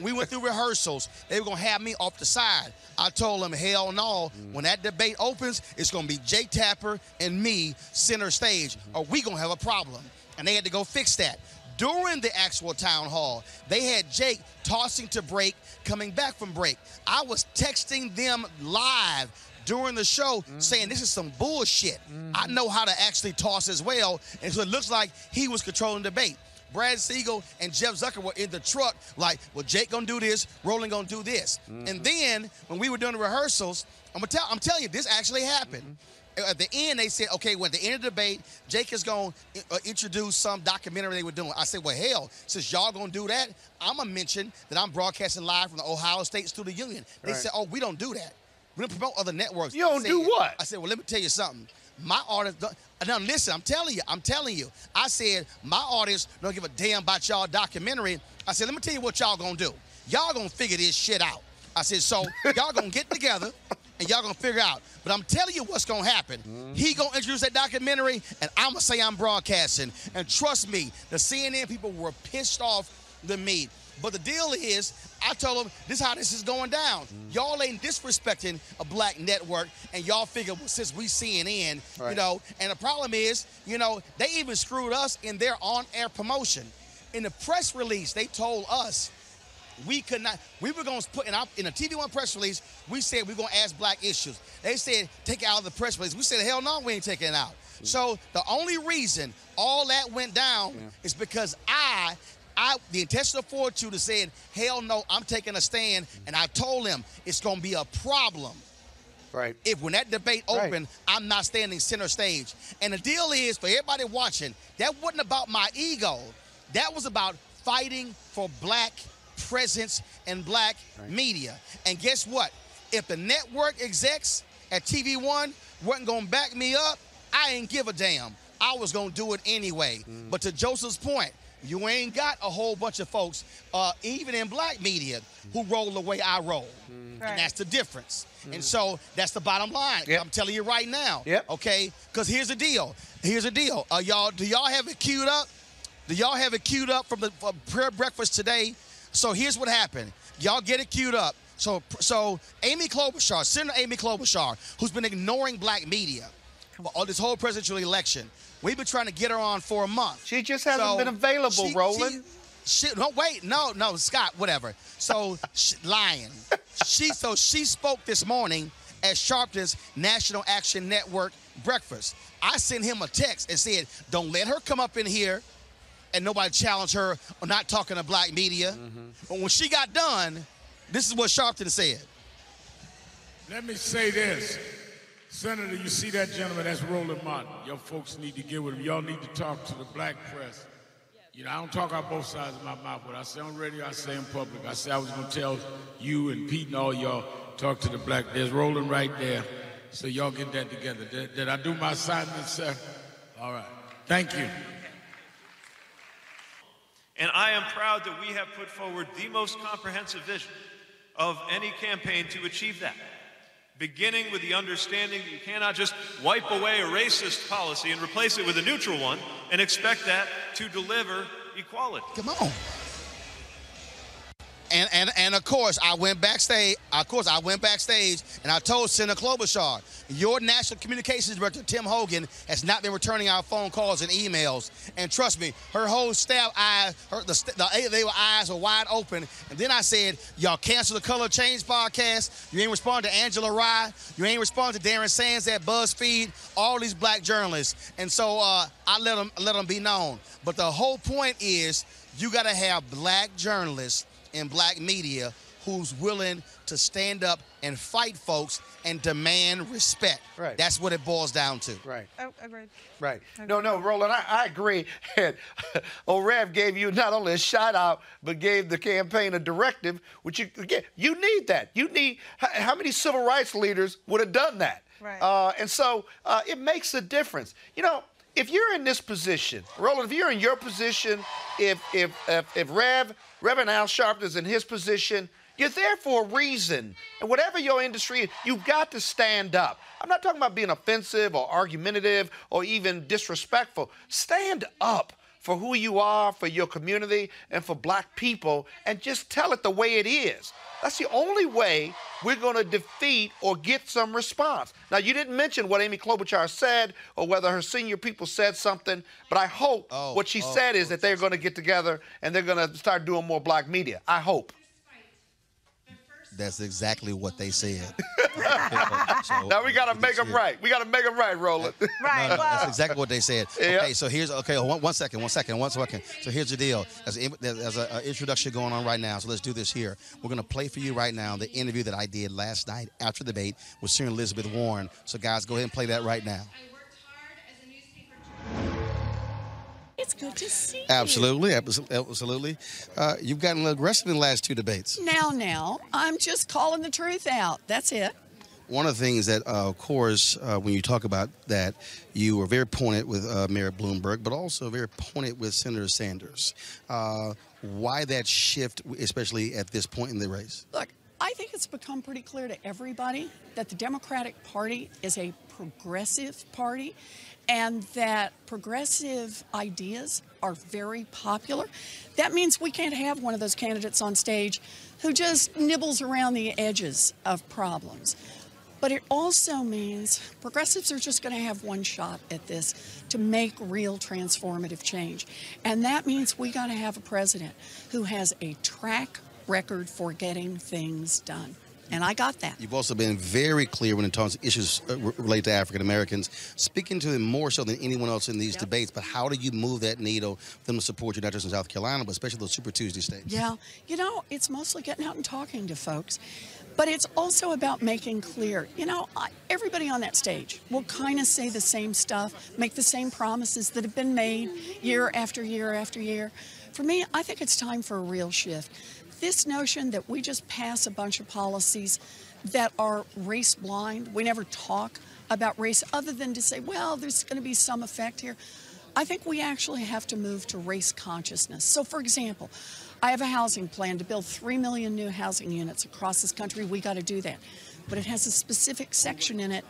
we went through rehearsals. They were gonna have me off the side. I told them, hell no. When that debate opens, it's gonna be Jake Tapper and me center stage, or we gonna have a problem. And they had to go fix that. During the actual town hall, they had Jake tossing to break, coming back from break. I was texting them live during the show mm-hmm. saying this is some bullshit. I mm-hmm. know how to actually toss as well. And so it looks like he was controlling the debate. Brad Siegel and Jeff Zucker were in the truck, like, well, Jake gonna do this, Roland gonna do this. And mm-hmm. then when we were doing the rehearsals, I'm gonna tell I'm telling you, this actually happened. At the end, they said, okay, when at the end of the debate, Jake is going to uh, introduce some documentary they were doing. I said, well, hell, since y'all going to do that, I'm going to mention that I'm broadcasting live from the Ohio State Student Union. They Right. said, oh, we don't do that. We don't promote other networks. You don't said- do what? I said, well, let me tell you something. My audience, now listen, I'm telling you, I'm telling you. I said, my audience don't give a damn about y'all documentary. I said, let me tell you what y'all gonna do. Y'all gonna figure this shit out. I said, so y'all gonna get together and y'all gonna figure out. But I'm telling you what's gonna happen. Mm-hmm. He gonna introduce that documentary, and I'm gonna say I'm broadcasting. And trust me, the CNN people were pissed off than me. But the deal is, I told them this is how this is going down. Mm-hmm. Y'all ain't disrespecting a black network, and y'all figure well, since we CNN, you know. And the problem is, you know, they even screwed us in their on-air promotion. In the press release, they told us we could not. We were going to put in our in a TV One press release. We said we are going to ask black issues. They said take it out of the press release. We said hell no, we ain't taking it out. Mm. So the only reason all that went down is because I. I, the intentional fortitude has saying, hell no, I'm taking a stand, mm. and I told them it's going to be a problem. Right. If when that debate Right. opened, I'm not standing center stage. And the deal is, for everybody watching, that wasn't about my ego. That was about fighting for black presence in black media. And guess what? If the network execs at TV One wasn't gonna back me up, I ain't give a damn. I was gonna do it anyway. But to Joseph's point, you ain't got a whole bunch of folks, uh, even in black media, who roll the way I roll. And that's the difference. And so that's the bottom line. I'm telling you right now. Yep. Okay? Because here's the deal. Here's the deal. Uh, y'all, do y'all have it queued up? Do y'all have it queued up from the from prayer breakfast today? So here's what happened. Y'all get it queued up. So so Amy Klobuchar, Senator Amy Klobuchar, who's been ignoring black media all this whole presidential election, we've been trying to get her on for a month. She just hasn't been available, Roland. She, no, wait, no, no, Scott, whatever. So, sh- lying. She so she spoke this morning at Sharpton's National Action Network breakfast. I sent him a text and said, "Don't let her come up in here." And nobody challenged her on not talking to black media. Mm-hmm. But when she got done, this is what Sharpton said. Let me say this. Senator, you see that gentleman, that's Roland Martin. Your folks need to get with him. Y'all need to talk to the black press. You know, I don't talk out both sides of my mouth. What I say on radio, I say in public. I say I was going to tell you and Pete and all y'all, talk to the black. There's Roland right there. So y'all get that together. Did, did I do my assignment, sir? All right. Thank you. And I am proud that we have put forward the most comprehensive vision of any campaign to achieve that. Beginning with the understanding that you cannot just wipe away a racist policy and replace it with a neutral one and expect that to deliver equality. Come on. And, and and of course, I went backstage. Of course, I went backstage and I told Senator Klobuchar, your national communications director Tim Hogan has not been returning our phone calls and emails. And trust me, her whole staff eyes, her the, the they were eyes were wide open. And then I said, y'all cancel the Color Change podcast. You ain't responding to Angela Rye. You ain't responding to Darren Sands at BuzzFeed. All these black journalists. And so uh, I let them let them be known. But the whole point is, you got to have black journalists in black media who's willing to stand up and fight folks and demand respect. Right. That's what it boils down to. Right. Oh, agreed. Right. No, no, Roland, I, I agree. And OREV gave you not only a shout out, but gave the campaign a directive, which you again, you need that. You need how, how many civil rights leaders would have done that? Right. Uh, and so uh, it makes a difference. You know, if you're in this position, Roland, if you're in your position, if if if, if Rev Reverend Al Sharpton is in his position, you're there for a reason. And whatever your industry is, you've got to stand up. I'm not talking about being offensive or argumentative or even disrespectful. Stand up for who you are, for your community, and for black people, and just tell it the way it is. That's the only way we're going to defeat or get some response. Now, you didn't mention what Amy Klobuchar said or whether her senior people said something, but I hope oh, what she oh, said is oh, that they're going to get together and they're going to start doing more black media. I hope. That's exactly what they said. now we got to make them right. We got to make them right, Roland. Right. No, no, that's exactly what they said. Yeah. Okay, so here's okay. One, one second, one second, one second. So here's the deal. There's, a, there's an introduction going on right now. So let's do this here. We're gonna play for you right now the interview that I did last night after the debate with Senator Elizabeth Warren. So guys, go ahead and play that right now. It's good to see you. Absolutely, absolutely. Uh, you've gotten a little aggressive in the last two debates. Now, now, I'm just calling the truth out. That's it. One of the things that, uh, of course, uh, when you talk about that, you were very pointed with uh, Mayor Bloomberg, but also very pointed with Senator Sanders. Uh, why that shift, especially at this point in the race? Look, I think it's become pretty clear to everybody that the Democratic Party is a progressive party and that progressive ideas are very popular. That means we can't have one of those candidates on stage who just nibbles around the edges of problems. But it also means progressives are just going to have one shot at this to make real transformative change. And that means we got to have a president who has a track record for getting things done. And I got that. You've also been very clear when it comes to issues uh, related to African Americans, speaking to them more so than anyone else in these debates. But how do you move that needle for them to support you, not just in South Carolina, but especially those Super Tuesday states? Yeah, you know, it's mostly getting out and talking to folks, but it's also about making clear. You know, everybody on that stage will kind of say the same stuff, make the same promises that have been made year after year after year. For me, I think it's time for a real shift. This notion that we just pass a bunch of policies that are race blind, we never talk about race other than to say, well, there's going to be some effect here. I think we actually have to move to race consciousness. So, for example, I have a housing plan to build 3 million new housing units across this country. We got to do that. But it has a specific section in it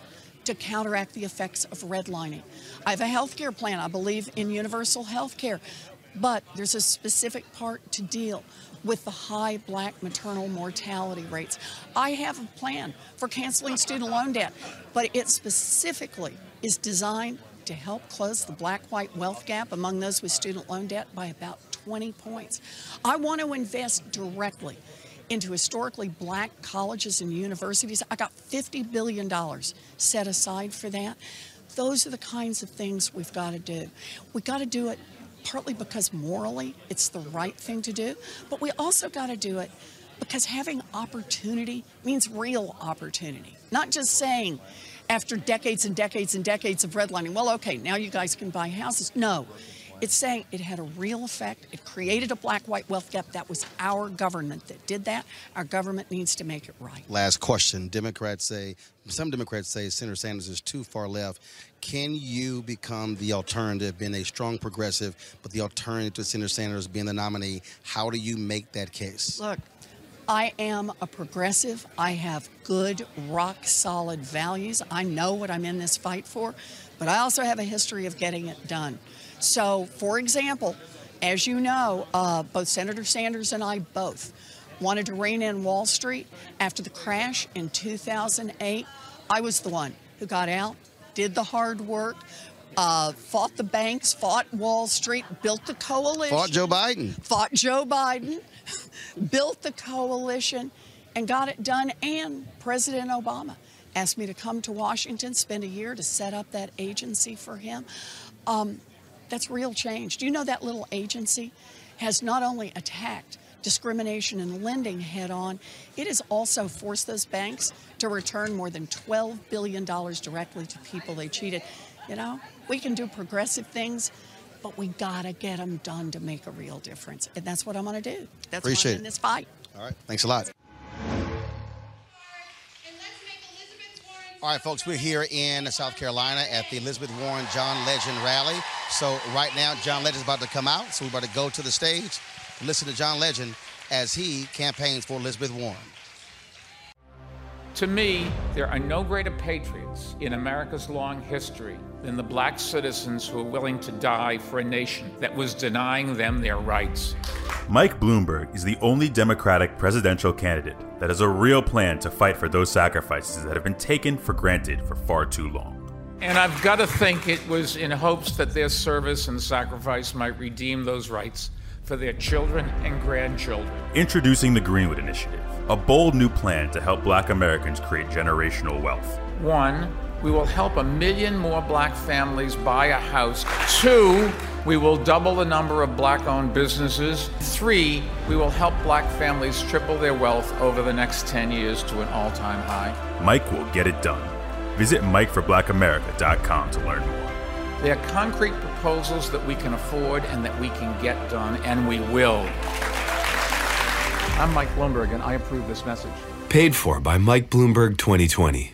to counteract the effects of redlining. I have a health care plan. I believe in universal health care. But there's a specific part to deal with the high black maternal mortality rates. I have a plan for canceling student loan debt, but it specifically is designed to help close the black white wealth gap among those with student loan debt by about 20 points. I want to invest directly into historically black colleges and universities. I got $50 billion set aside for that. Those are the kinds of things we've got to do. We've got to do it partly because morally it's the right thing to do, but we also got to do it because having opportunity means real opportunity, not just saying after decades and decades and decades of redlining, well, okay, now you guys can buy houses. No. It's saying it had a real effect. It created a black white wealth gap. That was our government that did that. Our government needs to make it right. Last question. Democrats say, some Democrats say Senator Sanders is too far left. Can you become the alternative, being a strong progressive, but the alternative to Senator Sanders being the nominee? How do you make that case? Look, I am a progressive. I have good, rock solid values. I know what I'm in this fight for, but I also have a history of getting it done. So, for example, as you know, uh, both Senator Sanders and I both wanted to rein in Wall Street after the crash in 2008. I was the one who got out, did the hard work, uh, fought the banks, fought Wall Street, built the coalition. Fought Joe Biden. Fought Joe Biden, built the coalition, and got it done. And President Obama asked me to come to Washington, spend a year to set up that agency for him. Um, that's real change. Do you know that little agency has not only attacked discrimination in lending head on, it has also forced those banks to return more than $12 billion directly to people they cheated. You know, we can do progressive things, but we got to get them done to make a real difference. And that's what I'm going to do. That's Appreciate why I'm in this fight. All right. Thanks a lot. All right, folks, we're here in South Carolina at the Elizabeth Warren John Legend rally. So right now, John Legend's about to come out, so we're about to go to the stage and listen to John Legend as he campaigns for Elizabeth Warren. To me, there are no greater patriots in America's long history than the black citizens who are willing to die for a nation that was denying them their rights. Mike Bloomberg is the only Democratic presidential candidate that has a real plan to fight for those sacrifices that have been taken for granted for far too long. And I've got to think it was in hopes that their service and sacrifice might redeem those rights for their children and grandchildren. Introducing the Greenwood Initiative, a bold new plan to help black Americans create generational wealth. One, we will help a million more black families buy a house. Two, we will double the number of black owned businesses. Three, we will help black families triple their wealth over the next 10 years to an all time high. Mike will get it done. Visit MikeForBlackAmerica.com to learn more. They are concrete proposals that we can afford and that we can get done, and we will. I'm Mike Bloomberg, and I approve this message. Paid for by Mike Bloomberg 2020.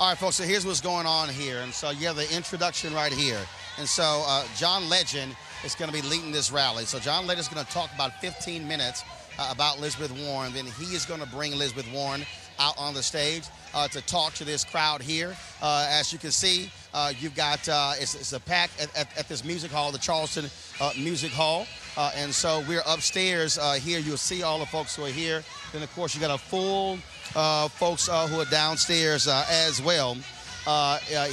All right, folks, so here's what's going on here. And so you have the introduction right here. And so uh, John Legend is going to be leading this rally. So John Legend is going to talk about 15 minutes uh, about Elizabeth Warren. Then he is going to bring Elizabeth Warren out on the stage uh, to talk to this crowd here. Uh, as you can see, uh, you've got uh, it's, it's, a pack at, at, at, this music hall, the Charleston Music Hall. Uh, and so we're upstairs uh, here. You'll see all the folks who are here. Then, of course, you got a full uh, folks uh, who are downstairs as well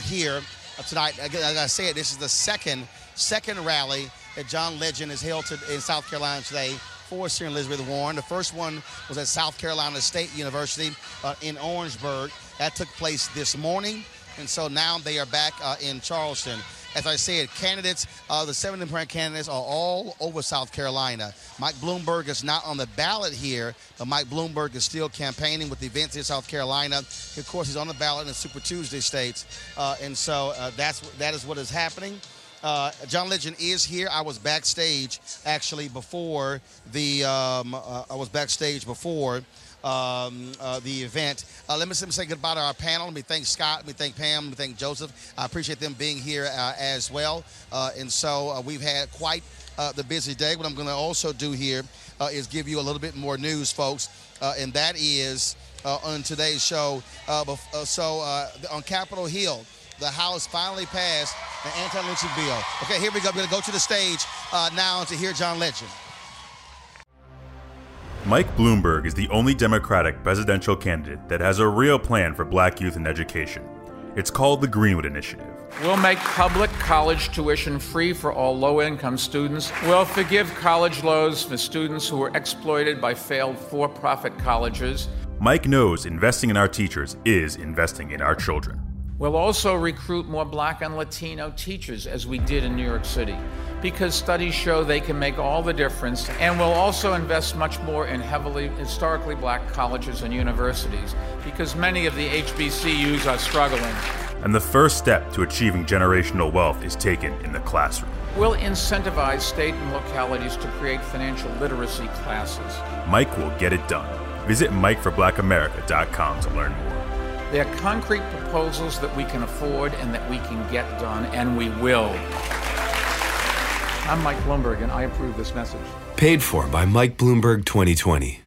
here tonight. Like I said, this is the second second rally that John Legend has held to, in South Carolina today for Senator Elizabeth Warren. The first one was at South Carolina State University uh, in Orangeburg. That took place this morning. And so now they are back uh, in Charleston. As I said, candidates, uh, the seven Democratic candidates are all over South Carolina. Mike Bloomberg is not on the ballot here, but Mike Bloomberg is still campaigning with the events in South Carolina. Of course, he's on the ballot in the Super Tuesday states. Uh, and so uh, that's that is what is happening. Uh, John Legend is here. I was backstage actually before the. Um, uh, I was backstage before um, uh, the event. Uh, let me say goodbye to our panel. Let me thank Scott. Let me thank Pam. Let me thank Joseph. I appreciate them being here uh, as well. Uh, and so we've had quite the busy day. What I'm going to also do here is give you a little bit more news, folks, and that is on today's show. so on Capitol Hill the House finally passed the anti-lynching bill. Okay, here we go. We're going to go to the stage uh, now to hear John Legend. Mike Bloomberg is the only Democratic presidential candidate that has a real plan for black youth and education. It's called the Greenwood Initiative. We'll make public college tuition free for all low income students. We'll forgive college loans for students who were exploited by failed for profit colleges. Mike knows investing in our teachers is investing in our children. We'll also recruit more black and Latino teachers as we did in New York City because studies show they can make all the difference. And we'll also invest much more in heavily historically black colleges and universities because many of the HBCUs are struggling. And the first step to achieving generational wealth is taken in the classroom. We'll incentivize state and localities to create financial literacy classes. Mike will get it done. Visit MikeForBlackAmerica.com to learn more. They're concrete proposals that we can afford and that we can get done, and we will. I'm Mike Bloomberg, and I approve this message. Paid for by Mike Bloomberg 2020.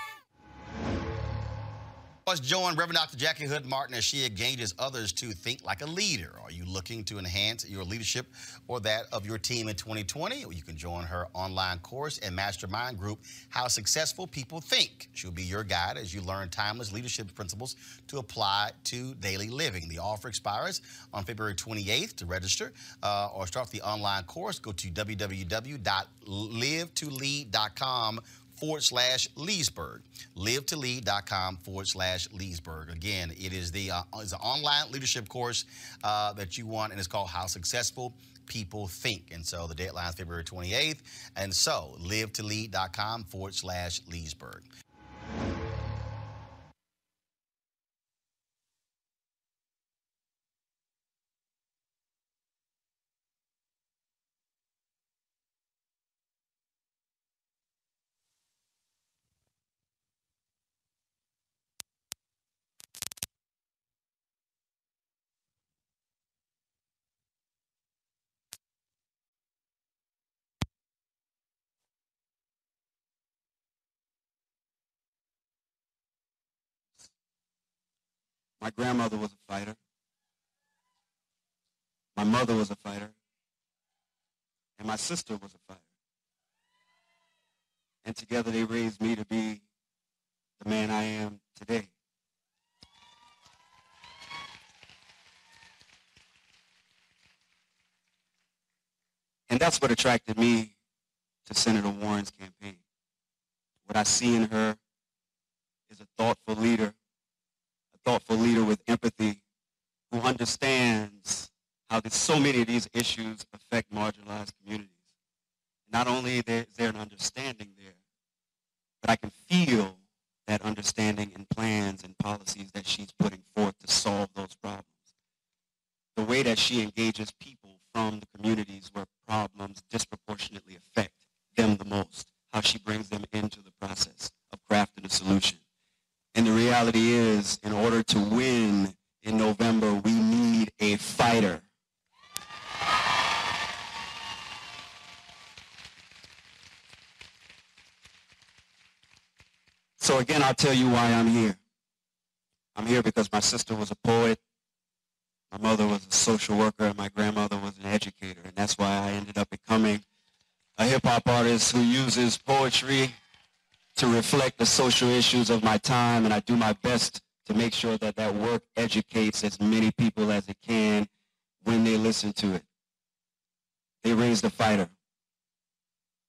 Let's join Reverend Dr. Jackie Hood Martin as she engages others to think like a leader. Are you looking to enhance your leadership or that of your team in 2020? Well, you can join her online course and mastermind group, How Successful People Think. She'll be your guide as you learn timeless leadership principles to apply to daily living. The offer expires on February 28th. To register uh, or start the online course, go to www.livetolead.com forward slash Leesburg. LiveToLead.com forward slash Leesburg. Again, it is the uh, it's an online leadership course uh, that you want, and it's called How Successful People Think. And so the deadline is February 28th. And so LiveToLead.com forward slash Leesburg. My grandmother was a fighter. My mother was a fighter. And my sister was a fighter. And together they raised me to be the man I am today. And that's what attracted me to Senator Warren's campaign. What I see in her is a thoughtful leader, thoughtful leader with empathy who understands how so many of these issues affect marginalized communities. Not only is there an understanding there, but I can feel that understanding in plans and policies that she's putting forth to solve those problems. The way that she engages people from the communities where problems disproportionately affect them the most, how she brings them into the process of crafting a solution. And the reality is, in order to win in November, we need a fighter. So again, I'll tell you why I'm here. I'm here because my sister was a poet, my mother was a social worker, and my grandmother was an educator. And that's why I ended up becoming a hip-hop artist who uses poetry to reflect the social issues of my time. And I do my best to make sure that that work educates as many people as it can when they listen to it. They raised a fighter.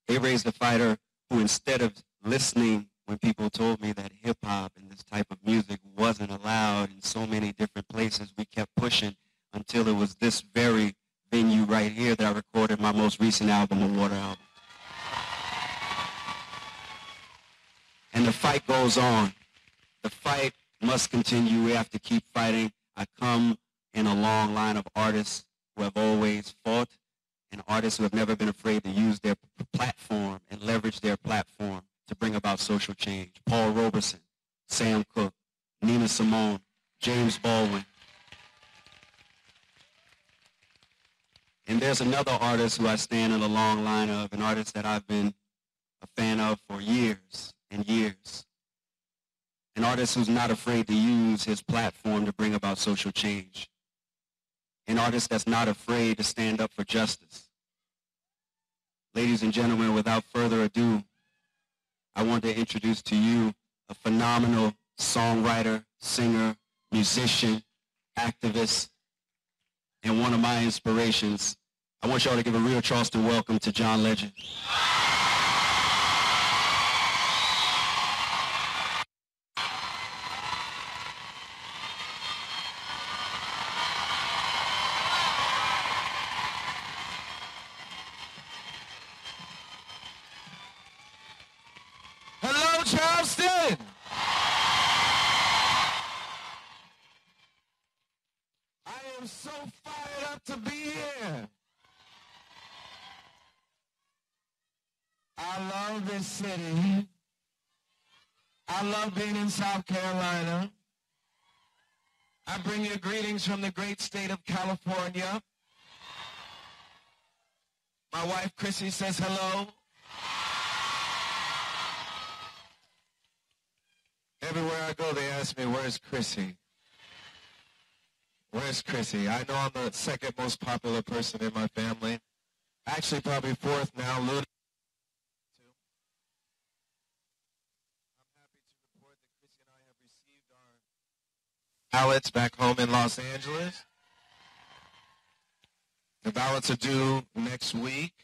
They raised a fighter who instead of listening when people told me that hip hop and this type of music wasn't allowed in so many different places, we kept pushing until it was this very venue right here that I recorded my most recent album, a Water album. And the fight goes on. The fight must continue. We have to keep fighting. I come in a long line of artists who have always fought and artists who have never been afraid to use their platform and leverage their platform to bring about social change. Paul Robeson, Sam Cooke, Nina Simone, James Baldwin. And there's another artist who I stand in a long line of, an artist that I've been a fan of for years and years. An artist who's not afraid to use his platform to bring about social change. An artist that's not afraid to stand up for justice. Ladies and gentlemen, without further ado, I want to introduce to you a phenomenal songwriter, singer, musician, activist, and one of my inspirations. I want y'all to give a real Charleston welcome to John Legend. Hello, Charleston. I am so fired up to be here. I love this city. I love being in South Carolina. I bring you greetings from the great state of California. My wife Chrissy says hello. Everywhere I go, they ask me, where's Chrissy? Where's Chrissy? I know I'm the second most popular person in my family. Actually, probably fourth now. Ballots back home in Los Angeles. The ballots are due next week,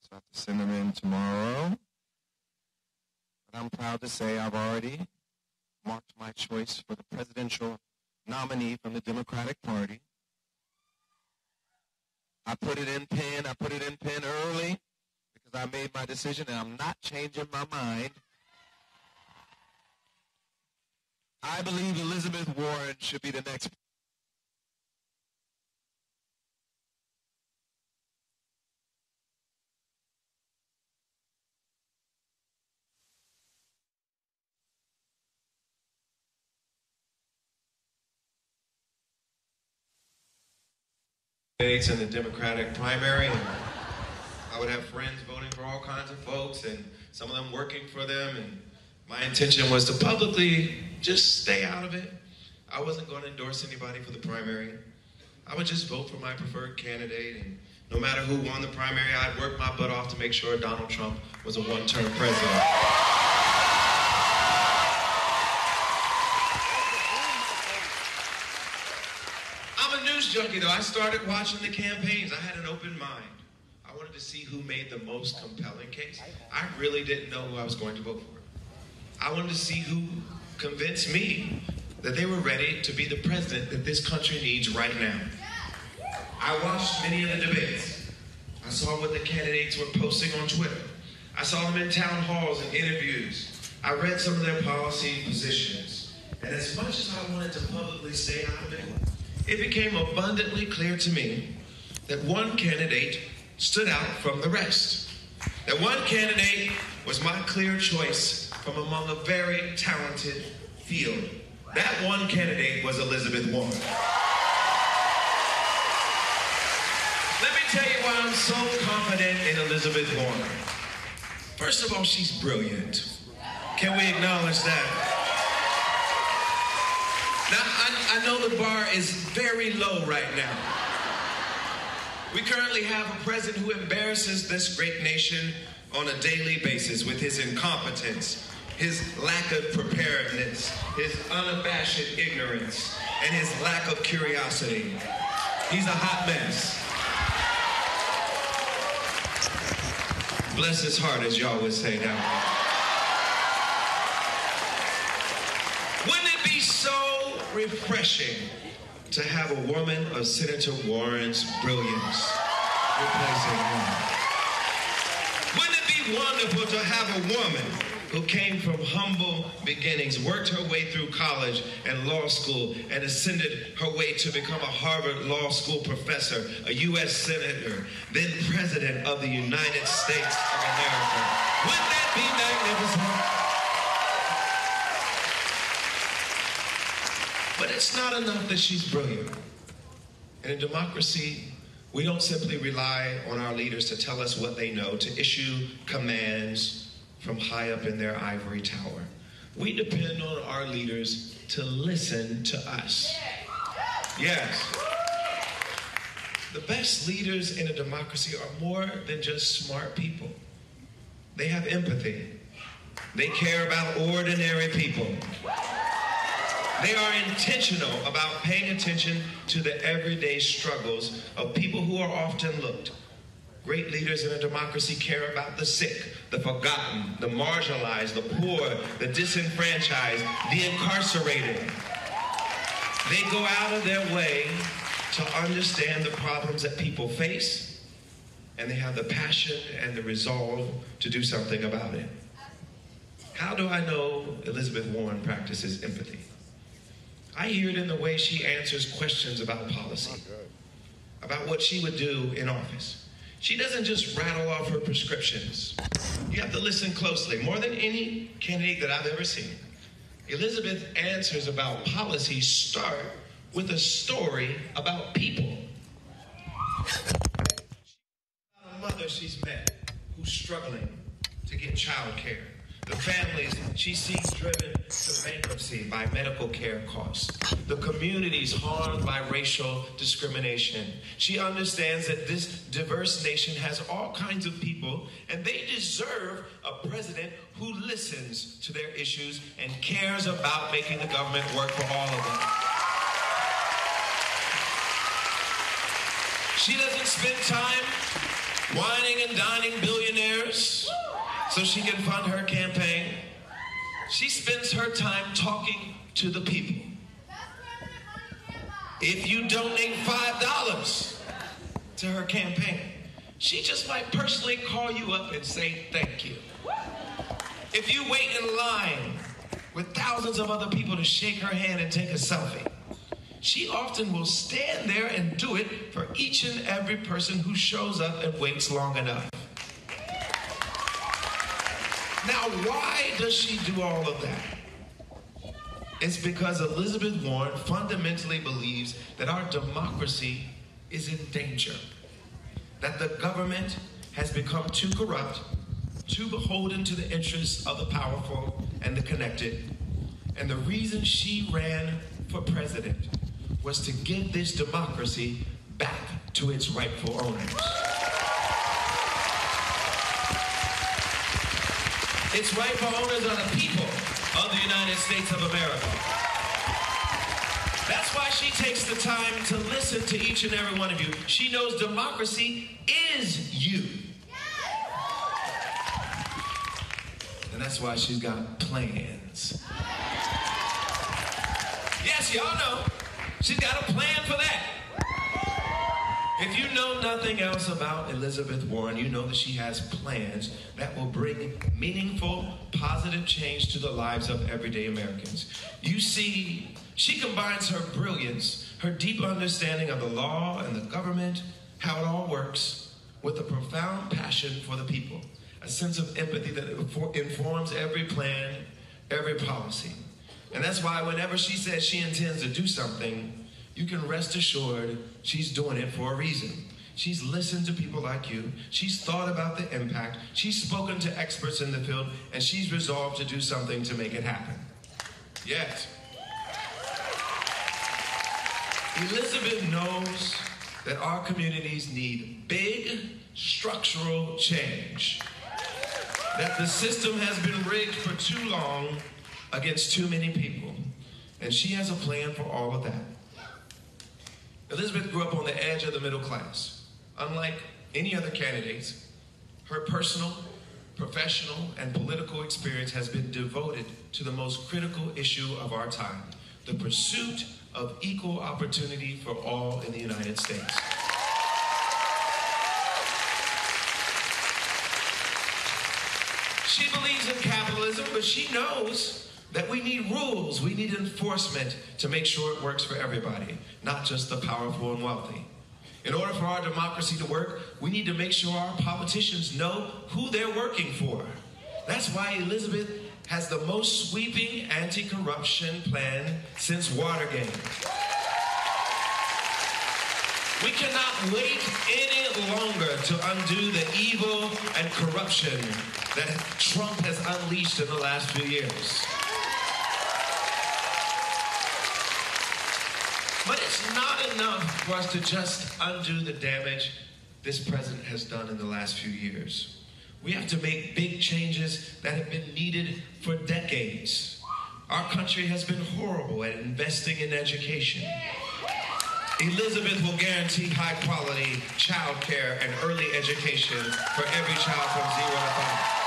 so I have to send them in tomorrow. But I'm proud to say I've already marked my choice for the presidential nominee from the Democratic Party. I put it in pen. I put it in pen early because I made my decision and I'm not changing my mind. I believe Elizabeth Warren should be the next. candidates in the Democratic primary. I would have friends voting for all kinds of folks, and some of them working for them. And my intention was to publicly just stay out of it. I wasn't going to endorse anybody for the primary. I would just vote for my preferred candidate, and no matter who won the primary, I'd work my butt off to make sure Donald Trump was a one-term president. I'm a news junkie, though. I started watching the campaigns. I had an open mind. I wanted to see who made the most compelling case. I really didn't know who I was going to vote for. I wanted to see who convinced me that they were ready to be the president that this country needs right now. I watched many of the debates. I saw what the candidates were posting on Twitter. I saw them in town halls and interviews. I read some of their policy positions. And as much as I wanted to publicly out of it, it became abundantly clear to me that one candidate stood out from the rest. That one candidate was my clear choice from among a very talented field. That one candidate was Elizabeth Warren. Let me tell you why I'm so confident in Elizabeth Warren. First of all, she's brilliant. Can we acknowledge that? Now, I, I know the bar is very low right now. We currently have a president who embarrasses this great nation on a daily basis with his incompetence, his lack of preparedness, his unabashed ignorance, and his lack of curiosity. He's a hot mess. Bless his heart, as y'all would say there. Wouldn't it be so refreshing to have a woman of Senator Warren's brilliance replacing him? Wouldn't it be wonderful to have a woman who came from humble beginnings, worked her way through college and law school, and ascended her way to become a Harvard Law School professor, a U.S. Senator, then President of the United States of America? Wouldn't that be magnificent? But it's not enough that she's brilliant. In a democracy, we don't simply rely on our leaders to tell us what they know, to issue commands from high up in their ivory tower. We depend on our leaders to listen to us. Yes. The best leaders in a democracy are more than just smart people. They have empathy. They care about ordinary people. They are intentional about paying attention to the everyday struggles of people who are often looked. Great leaders in a democracy care about the sick, the forgotten, the marginalized, the poor, the disenfranchised, the incarcerated. They go out of their way to understand the problems that people face, and they have the passion and the resolve to do something about it. How do I know Elizabeth Warren practices empathy? I hear it in the way she answers questions about policy, about what she would do in office. She doesn't just rattle off her prescriptions. You have to listen closely. More than any candidate that I've ever seen, Elizabeth answers about policy start with a story about people. A mother she's met who's struggling to get child care. The families she sees driven to bankruptcy by medical care costs. The communities harmed by racial discrimination. She understands that this diverse nation has all kinds of people, and they deserve a president who listens to their issues and cares about making the government work for all of them. She doesn't spend time wining and dining billionaires so she can fund her campaign. She spends her time talking to the people. If you donate $5 to her campaign, she just might personally call you up and say thank you. If you wait in line with thousands of other people to shake her hand and take a selfie, she often will stand there and do it for each and every person who shows up and waits long enough. Now, why does she do all of that? It's because Elizabeth Warren fundamentally believes that our democracy is in danger, that the government has become too corrupt, too beholden to the interests of the powerful and the connected. And the reason she ran for president was to give this democracy back to its rightful owners. Its rightful owners are the people of the United States of America. That's why she takes the time to listen to each and every one of you. She knows democracy is you. And that's why she's got plans. Yes, y'all know. She's got a plan for that. If you know nothing else about Elizabeth Warren, you know that she has plans that will bring meaningful, positive change to the lives of everyday Americans. You see, she combines her brilliance, her deep understanding of the law and the government, how it all works, with a profound passion for the people, a sense of empathy that informs every plan, every policy. And that's why whenever she says she intends to do something, you can rest assured she's doing it for a reason. She's listened to people like you. She's thought about the impact. She's spoken to experts in the field, and she's resolved to do something to make it happen. Yes. Elizabeth knows that our communities need big structural change. That the system has been rigged for too long against too many people. And she has a plan for all of that. Elizabeth grew up on the edge of the middle class. Unlike any other candidates, her personal, professional, and political experience has been devoted to the most critical issue of our time the pursuit of equal opportunity for all in the United States. She believes in capitalism, but she knows that we need rules, we need enforcement to make sure it works for everybody, not just the powerful and wealthy. In order for our democracy to work, we need to make sure our politicians know who they're working for. That's why Elizabeth has the most sweeping anti corruption plan since Watergate. We cannot wait any longer to undo the evil and corruption that Trump has unleashed in the last few years. But it's not enough for us to just undo the damage this president has done in the last few years. We have to make big changes that have been needed for decades. Our country has been horrible at investing in education. Elizabeth will guarantee high quality child care and early education for every child from zero to five.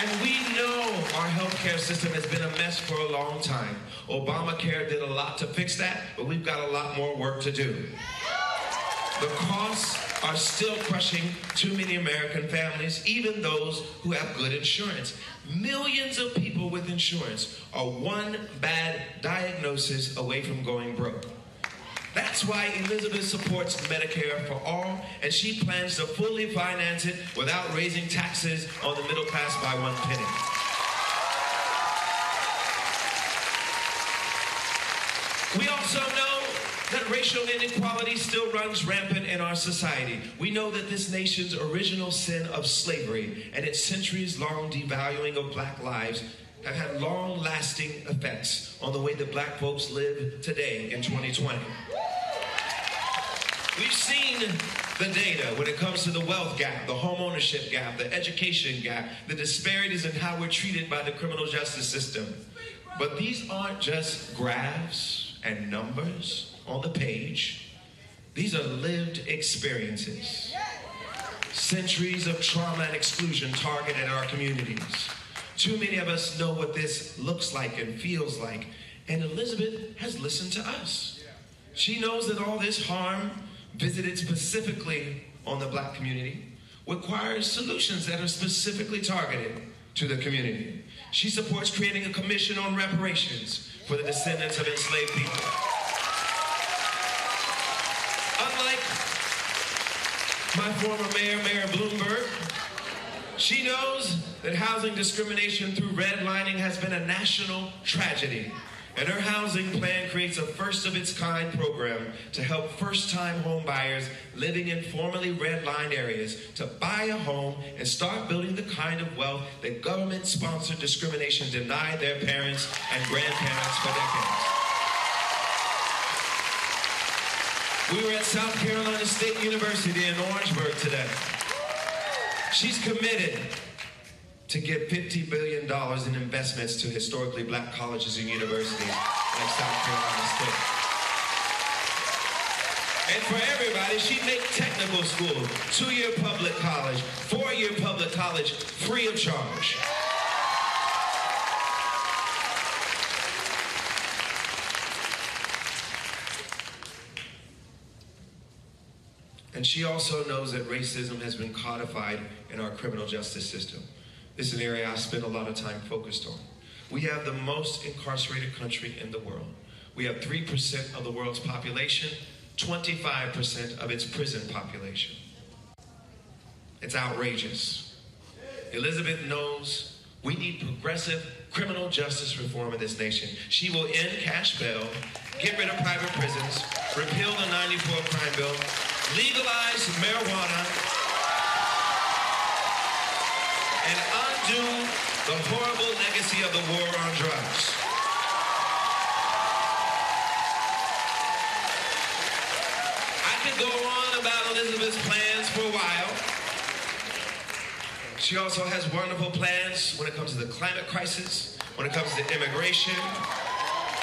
And we know our healthcare system has been a mess for a long time. Obamacare did a lot to fix that, but we've got a lot more work to do. The costs are still crushing too many American families, even those who have good insurance. Millions of people with insurance are one bad diagnosis away from going broke. That's why Elizabeth supports Medicare for all, and she plans to fully finance it without raising taxes on the middle class by one penny. We also know that racial inequality still runs rampant in our society. We know that this nation's original sin of slavery and its centuries long devaluing of black lives have had long lasting effects on the way that black folks live today in 2020. We've seen the data when it comes to the wealth gap, the home ownership gap, the education gap, the disparities in how we're treated by the criminal justice system. But these aren't just graphs and numbers on the page. These are lived experiences. Centuries of trauma and exclusion targeted our communities. Too many of us know what this looks like and feels like. And Elizabeth has listened to us. She knows that all this harm visited specifically on the black community requires solutions that are specifically targeted to the community. She supports creating a commission on reparations for the descendants of enslaved people. Unlike my former mayor, Mayor Bloomberg, she knows that housing discrimination through redlining has been a national tragedy. And her housing plan creates a first of its kind program to help first time home buyers living in formerly redlined areas to buy a home and start building the kind of wealth that government sponsored discrimination denied their parents and grandparents for decades. We were at South Carolina State University in Orangeburg today. She's committed to give $50 billion in investments to historically black colleges and universities like South Carolina State. And for everybody, she make technical school, two-year public college, four-year public college, free of charge. And she also knows that racism has been codified in our criminal justice system. This is an area I spend a lot of time focused on. We have the most incarcerated country in the world. We have 3% of the world's population, 25% of its prison population. It's outrageous. Elizabeth knows we need progressive criminal justice reform in this nation. She will end cash bail, get rid of private prisons, repeal the 94 crime bill, legalize marijuana, and undo the horrible legacy of the war on drugs. I could go on about Elizabeth's plans for a while. She also has wonderful plans when it comes to the climate crisis, when it comes to immigration,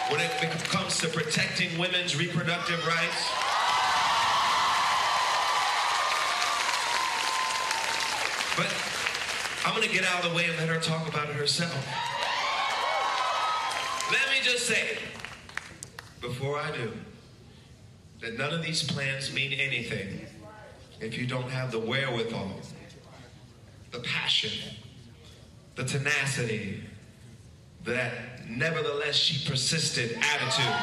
when it comes to protecting women's reproductive rights. But I'm going to get out of the way and let her talk about it herself. Let me just say, before I do, that none of these plans mean anything if you don't have the wherewithal, the passion, the tenacity, that nevertheless she persisted attitude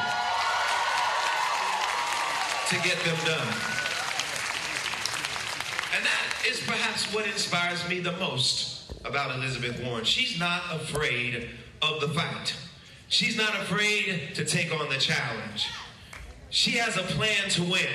to get them done. And that is perhaps what inspires me the most about Elizabeth Warren. She's not afraid of the fight. She's not afraid to take on the challenge. She has a plan to win.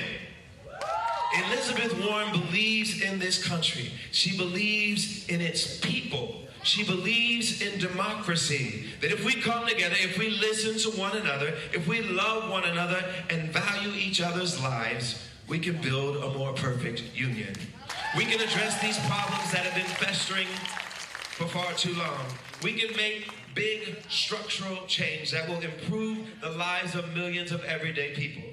Elizabeth Warren believes in this country. She believes in its people. She believes in democracy. That if we come together, if we listen to one another, if we love one another and value each other's lives, we can build a more perfect union. We can address these problems that have been festering for far too long. We can make big structural change that will improve the lives of millions of everyday people.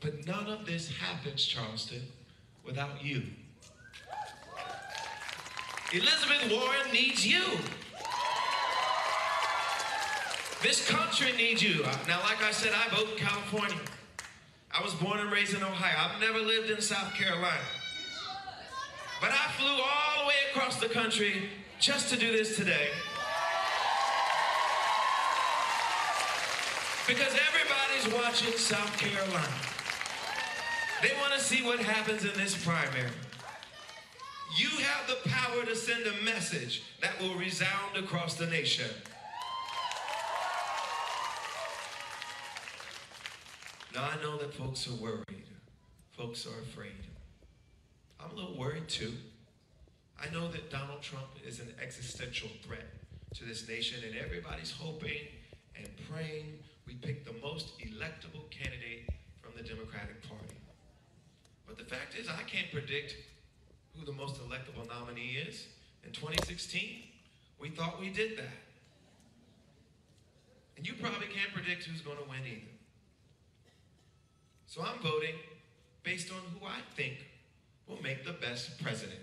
But none of this happens, Charleston, without you. Elizabeth Warren needs you. This country needs you. Now, like I said, I vote in California. I was born and raised in Ohio. I've never lived in South Carolina. But I flew all the way across the country just to do this today. Because everybody's watching South Carolina. They want to see what happens in this primary. You have the power to send a message that will resound across the nation. Now, I know that folks are worried. Folks are afraid. I'm a little worried too. I know that Donald Trump is an existential threat to this nation, and everybody's hoping and praying we pick the most electable candidate from the Democratic Party. But the fact is, I can't predict who the most electable nominee is. In 2016, we thought we did that. And you probably can't predict who's going to win either. So I'm voting based on who I think will make the best president.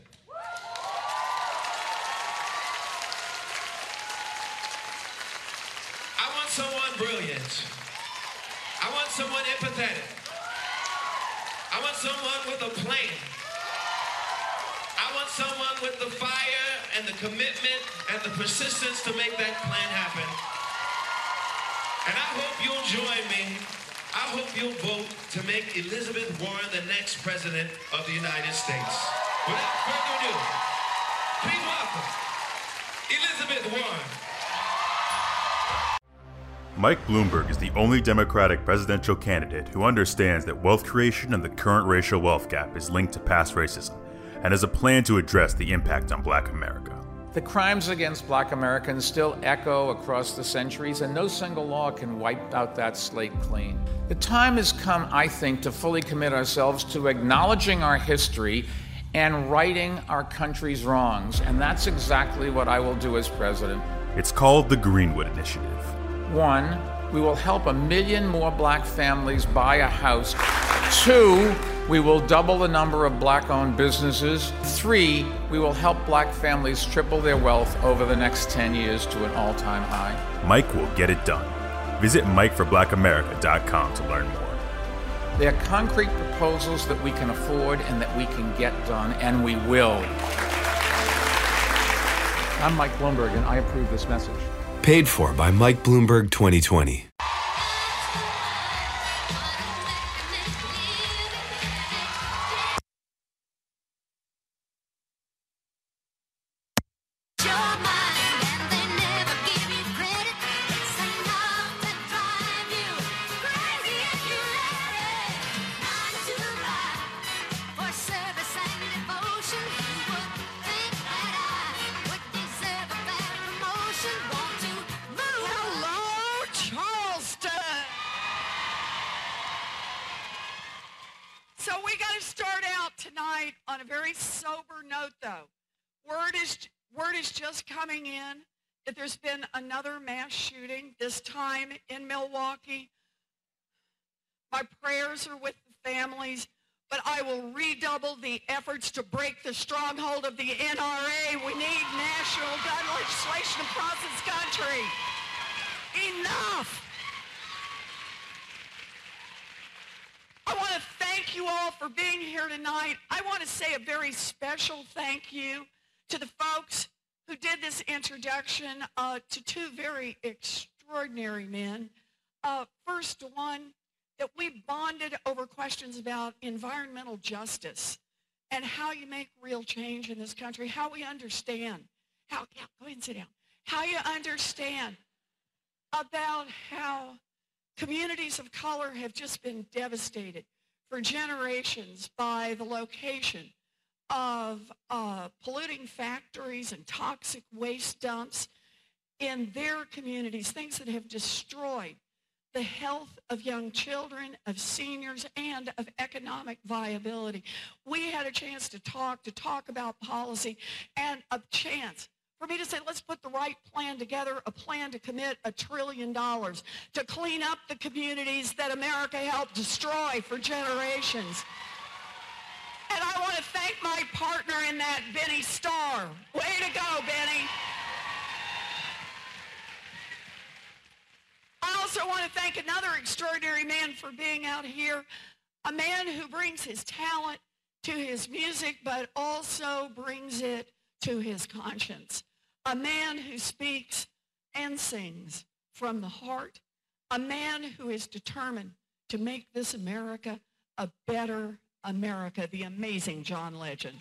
I want someone brilliant. I want someone empathetic. I want someone with a plan. I want someone with the fire and the commitment and the persistence to make that plan happen. And I hope you'll join me. I hope you'll vote to make Elizabeth Warren the next president of the United States. Without further ado, please welcome Elizabeth Warren. Mike Bloomberg is the only Democratic presidential candidate who understands that wealth creation and the current racial wealth gap is linked to past racism and has a plan to address the impact on black America. The crimes against black Americans still echo across the centuries, and no single law can wipe out that slate clean. The time has come, I think, to fully commit ourselves to acknowledging our history and righting our country's wrongs, and that's exactly what I will do as president. It's called the Greenwood Initiative. One, we will help a million more black families buy a house. Two, we will double the number of black owned businesses. Three, we will help black families triple their wealth over the next 10 years to an all time high. Mike will get it done. Visit MikeForBlackAmerica.com to learn more. They are concrete proposals that we can afford and that we can get done, and we will. I'm Mike Bloomberg, and I approve this message. Paid for by Mike Bloomberg 2020. There's been another mass shooting. This time in Milwaukee. My prayers are with the families, but I will redouble the efforts to break the stronghold of the NRA. We need national gun legislation across this country. Enough! I want to thank you all for being here tonight. I want to say a very special thank you to the folks who did this introduction uh, to two very extraordinary men. Uh, first one, that we bonded over questions about environmental justice and how you make real change in this country, how we understand, how, yeah, go ahead and sit down, how you understand about how communities of color have just been devastated for generations by the location of uh, polluting factories and toxic waste dumps in their communities, things that have destroyed the health of young children, of seniors, and of economic viability. We had a chance to talk, to talk about policy, and a chance for me to say, let's put the right plan together, a plan to commit a trillion dollars to clean up the communities that America helped destroy for generations. And I want to thank my partner in that, Benny Starr. Way to go, Benny. I also want to thank another extraordinary man for being out here, a man who brings his talent to his music, but also brings it to his conscience. A man who speaks and sings from the heart. A man who is determined to make this America a better America, the amazing John Legend.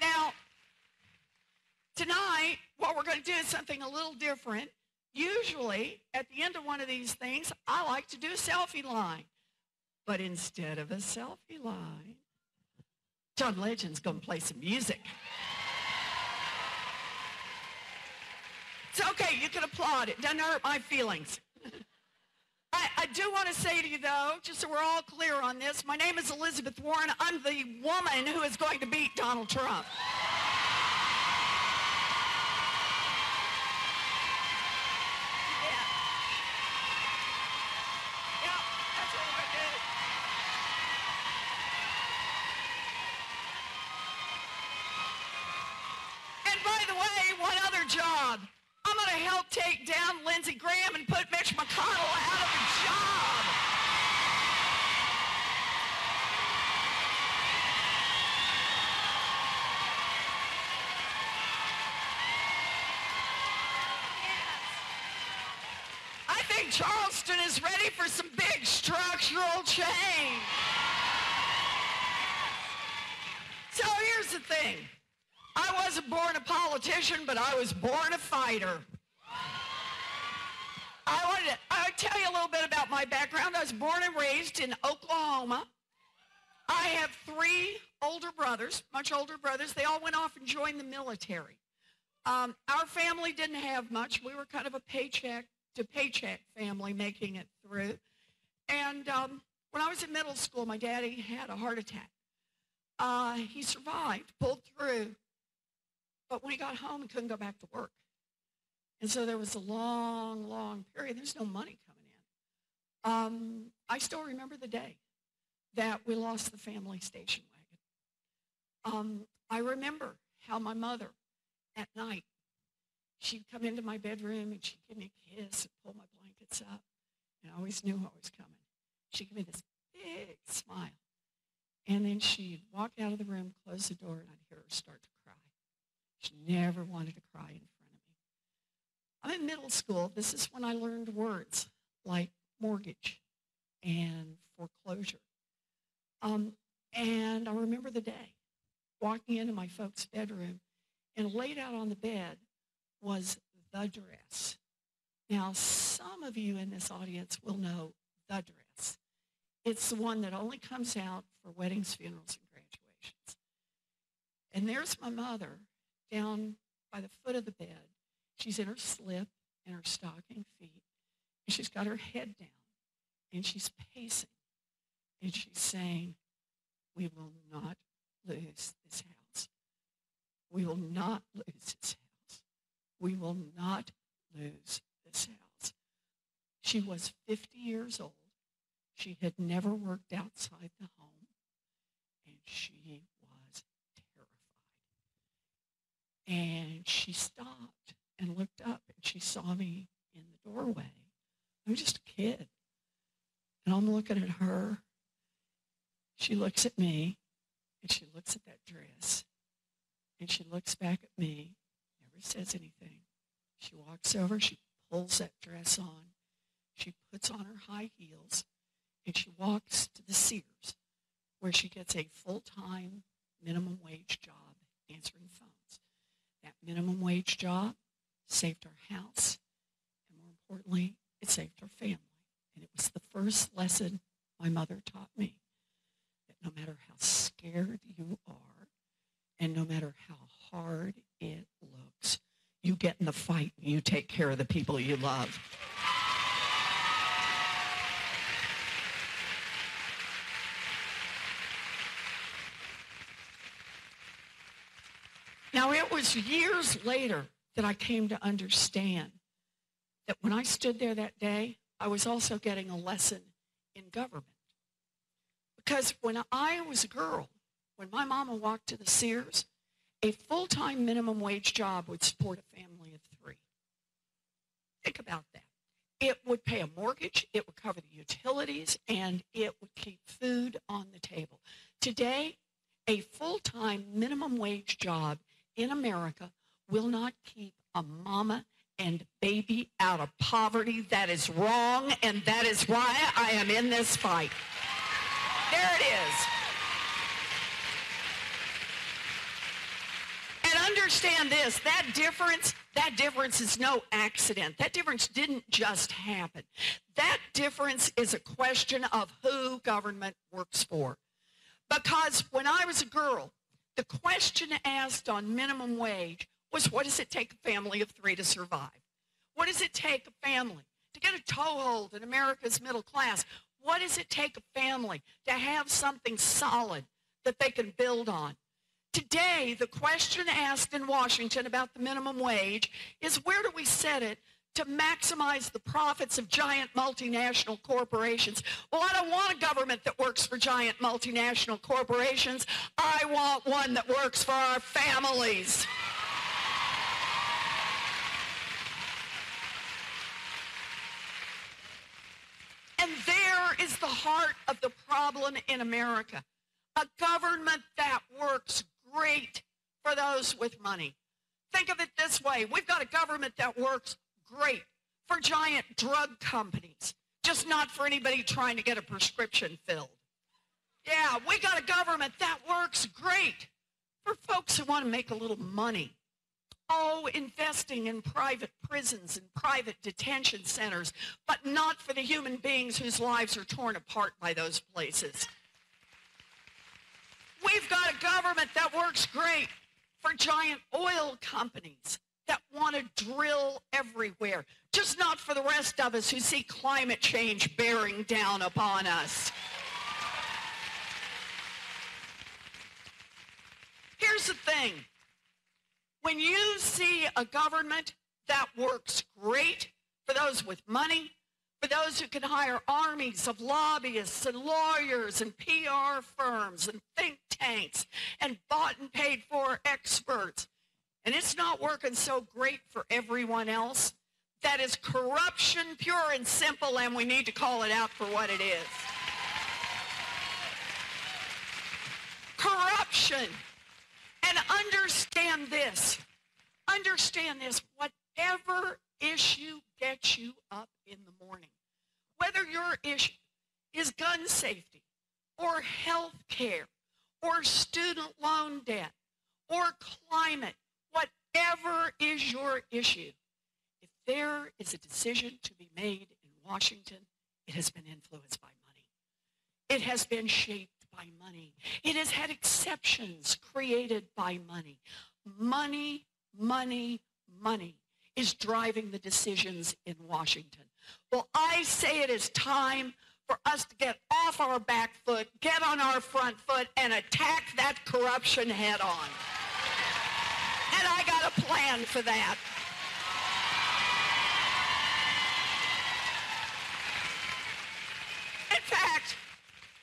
Now, tonight, what we're going to do is something a little different. Usually, at the end of one of these things, I like to do a selfie line. But instead of a selfie line, John Legend's going to play some music. It's okay, you can applaud. It doesn't hurt my feelings. I, I do want to say to you, though, just so we're all clear on this, my name is Elizabeth Warren. I'm the woman who is going to beat Donald Trump. Yeah, that's what we're gonna do. And by the way, one other job. I'm going to help take down Lindsey Graham and put Mitch McConnell out of a job. I think Charleston is ready for some big structural change. So here's the thing. I wasn't born a politician, but I was born a fighter. I wanted to I'll tell you a little bit about my background. I was born and raised in Oklahoma. I have three older brothers, much older brothers. They all went off and joined the military. Um, our family didn't have much. We were kind of a paycheck to paycheck family making it through. And um, when I was in middle school, my daddy had a heart attack. Uh, he survived, pulled through, but when he got home, he couldn't go back to work. And so there was a long, long period. There's no money coming in. Um, I still remember the day that we lost the family station wagon. Um, I remember how my mother, at night, she'd come into my bedroom and she'd give me a kiss and pull my blankets up. And I always knew what was coming. She'd give me this big smile. And then she'd walk out of the room, close the door, and I'd hear her start to cry. She never wanted to cry in front of me. I'm in middle school. This is when I learned words like mortgage and foreclosure. Um, and I remember the day walking into my folks' bedroom and laid out on the bed was the dress. Now, some of you in this audience will know the dress. It's the one that only comes out for weddings, funerals, and graduations. And there's my mother down by the foot of the bed. She's in her slip and her stocking feet. And she's got her head down. And she's pacing. And she's saying, we will not lose this house. We will not lose this house. We will not lose this house. She was 50 years old. She had never worked outside the home, and she was terrified. And she stopped and looked up, and she saw me in the doorway. I was just a kid. And I'm looking at her. She looks at me, and she looks at that dress, and she looks back at me, never says anything. She walks over, she pulls that dress on, she puts on her high heels, and she walks to the Sears, where she gets a full-time minimum wage job answering phones. That minimum wage job saved our house, and more importantly, it saved our family. And it was the first lesson my mother taught me that no matter how scared you are, and no matter how hard it looks, you get in the fight and you take care of the people you love. Now, it was years later that I came to understand that when I stood there that day, I was also getting a lesson in government. Because when I was a girl, when my mama walked to the Sears, a full-time minimum wage job would support a family of three. Think about that. It would pay a mortgage, it would cover the utilities, and it would keep food on the table. Today, a full-time minimum wage job in America will not keep a mama and baby out of poverty. That is wrong, and that is why I am in this fight. There it is. And understand this, that difference, that difference is no accident. That difference didn't just happen. That difference is a question of who government works for. Because when I was a girl, the question asked on minimum wage was what does it take a family of three to survive? What does it take a family to get a toehold in America's middle class? What does it take a family to have something solid that they can build on? Today, the question asked in Washington about the minimum wage is where do we set it to maximize the profits of giant multinational corporations? Well, I don't want a government that works for giant multinational corporations. I want one that works for our families. And there is the heart of the problem in America. A government that works great for those with money. Think of it this way. We've got a government that works great for giant drug companies, just not for anybody trying to get a prescription filled. Yeah, we got a government that works great for folks who want to make a little money. Oh, investing in private prisons and private detention centers, but not for the human beings whose lives are torn apart by those places. We've got a government that works great for giant oil companies that want to drill everywhere, just not for the rest of us who see climate change bearing down upon us. Here's the thing. When you see a government that works great for those with money, for those who can hire armies of lobbyists and lawyers and PR firms and think tanks and bought and paid for experts, and it's not working so great for everyone else, that is corruption pure and simple, and we need to call it out for what it is. Corruption. And understand this. Understand this. Whatever issue gets you up in the morning, whether your issue is gun safety or health care or student loan debt or climate, whatever is your issue, if there is a decision to be made in Washington, it has been influenced by money. It has been shaped by money. It has had exceptions created by money. Money, money, money is driving the decisions in Washington. Well, I say it is time for us to get off our back foot, get on our front foot, and attack that corruption head on. And I got a plan for that. In fact,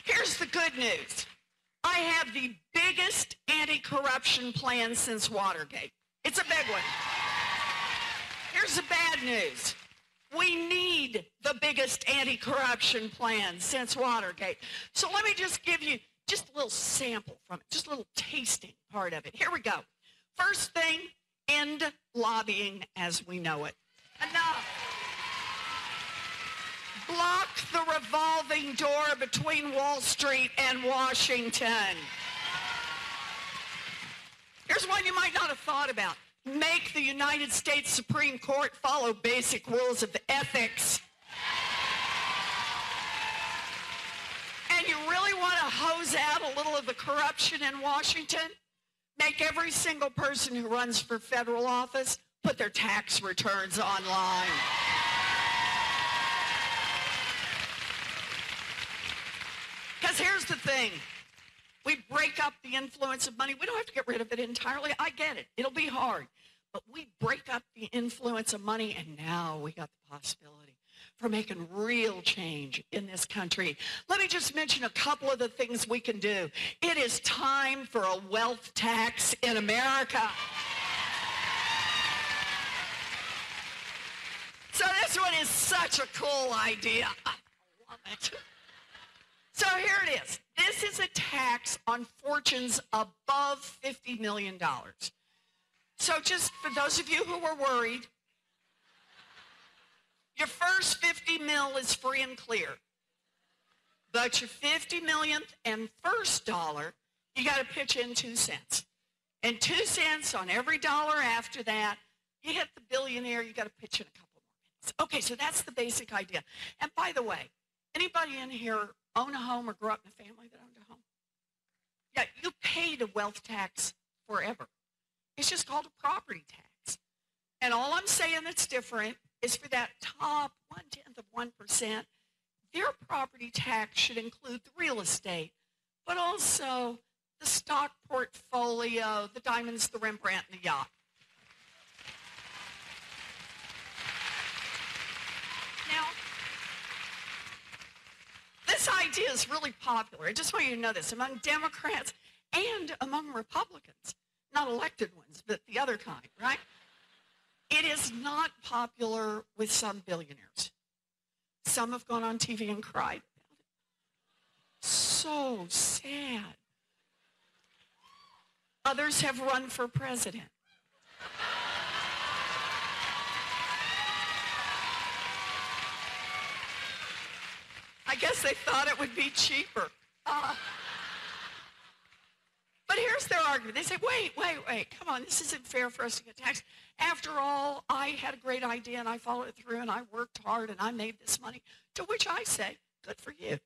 here's the good news. I have the biggest anti-corruption plan since Watergate. It's a big one. Here's the bad news. We need the biggest anti-corruption plan since Watergate. So let me just give you just a little sample from it, just a little tasting part of it. Here we go. First thing, end lobbying as we know it. Enough. Block the revolving door between Wall Street and Washington. Here's one you might not have thought about. Make the United States Supreme Court follow basic rules of ethics. And you really want to hose out a little of the corruption in Washington? Make every single person who runs for federal office put their tax returns online. Because here's the thing. We break up the influence of money. We don't have to get rid of it entirely. I get it. It'll be hard. But we break up the influence of money, and now we got the possibility for making real change in this country. Let me just mention a couple of the things we can do. It is time for a wealth tax in America. So this one is such a cool idea. I love it. So here it is. This is a tax on fortunes above $50 million. So just for those of you who were worried, your first 50 mil is free and clear. But your 50 millionth and first dollar, you got to pitch in two cents. And two cents on every dollar after that, you hit the billionaire, you got to pitch in a couple more minutes. Okay, so that's the basic idea. And by the way, anybody in here own a home or grew up in a family that owned a home? Yeah, you paid a wealth tax forever. It's just called a property tax. And all I'm saying that's different is for that top one-tenth of 1%, their property tax should include the real estate, but also the stock portfolio, the diamonds, the Rembrandt, and the yacht. Now, this idea is really popular. I just want you to know this among Democrats and among Republicans. Not elected ones, but the other kind, right? It is not popular with some billionaires. Some have gone on TV and cried. So sad. Others have run for president. I guess they thought it would be cheaper. Uh, but here's their argument. They say, wait, wait, wait, come on, this isn't fair for us to get taxed. After all, I had a great idea and I followed through and I worked hard and I made this money. To which I say, good for you.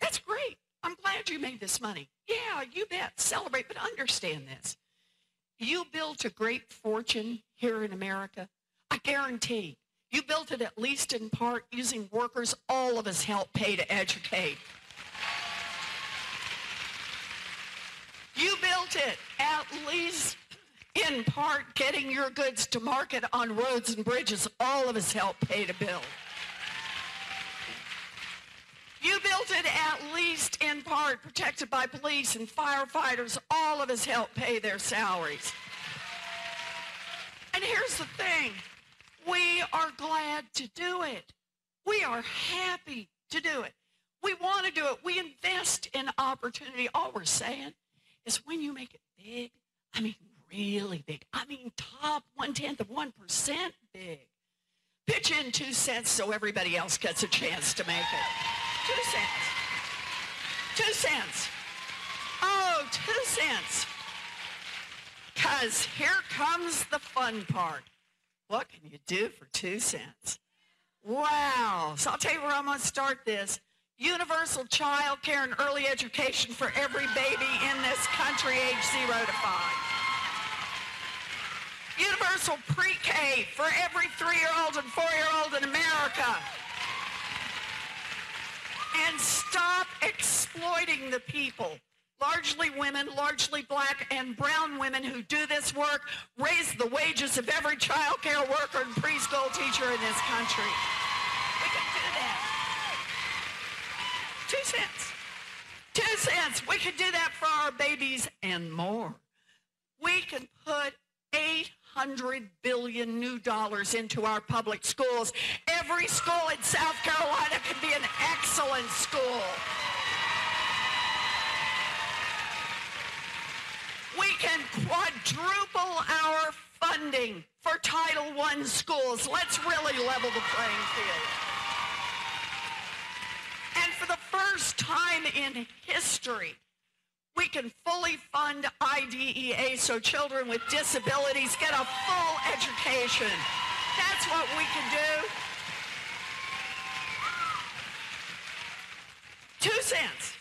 That's great. I'm glad you made this money. Yeah, you bet. Celebrate, but understand this. You built a great fortune here in America. I guarantee you built it at least in part using workers all of us help pay to educate. You built it at least in part getting your goods to market on roads and bridges all of us help pay to build. You built it at least in part protected by police and firefighters. All of us help pay their salaries. And here's the thing. We are glad to do it. We are happy to do it. We want to do it. We invest in opportunity. All we're saying is when you make it big, I mean really big. I mean top one-tenth of 1% big. Pitch in two cents so everybody else gets a chance to make it. Two cents. Two cents. Oh, two cents. Because here comes the fun part. What can you do for two cents? Wow. So I'll tell you where I'm going to start this. Universal child care and early education for every baby in this country age zero to five. Universal pre-K for every three-year-old and four-year-old in America and stop exploiting the people, largely women, largely black and brown women who do this work, raise the wages of every child care worker and preschool teacher in this country. We can do that. Two cents. Two cents. We can do that for our babies and more. We can put 800 billion new dollars into our public schools. Every school in South Carolina can be an excellent school. We can quadruple our funding for Title I schools. Let's really level the playing field. And for the first time in history, we can fully fund IDEA so children with disabilities get a full education. That's what we can do. Two cents.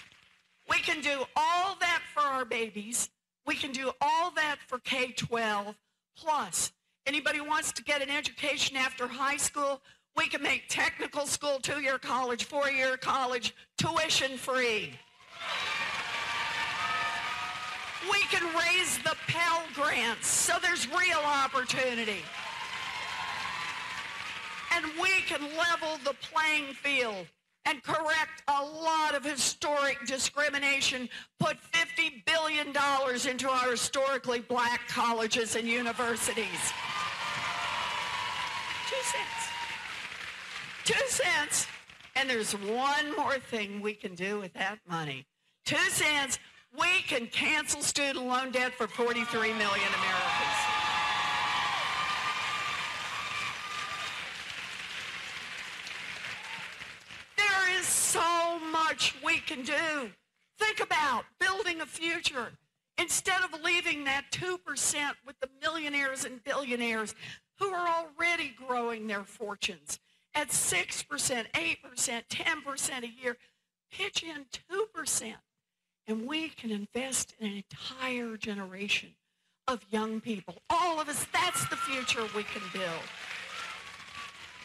We can do all that for our babies. We can do all that for K-12. Plus, anybody wants to get an education after high school, we can make technical school, two-year college, four-year college, tuition free. We can raise the Pell Grants so there's real opportunity. And we can level the playing field and correct a lot of historic discrimination, put $50 billion into our historically black colleges and universities. Two cents. Two cents. And there's one more thing we can do with that money. Two cents, we can cancel student loan debt for 43 million Americans. There is so much we can do. Think about building a future. Instead of leaving that 2% with the millionaires and billionaires who are already growing their fortunes at 6%, 8%, 10% a year, pitch in 2%. And we can invest in an entire generation of young people. All of us, that's the future we can build.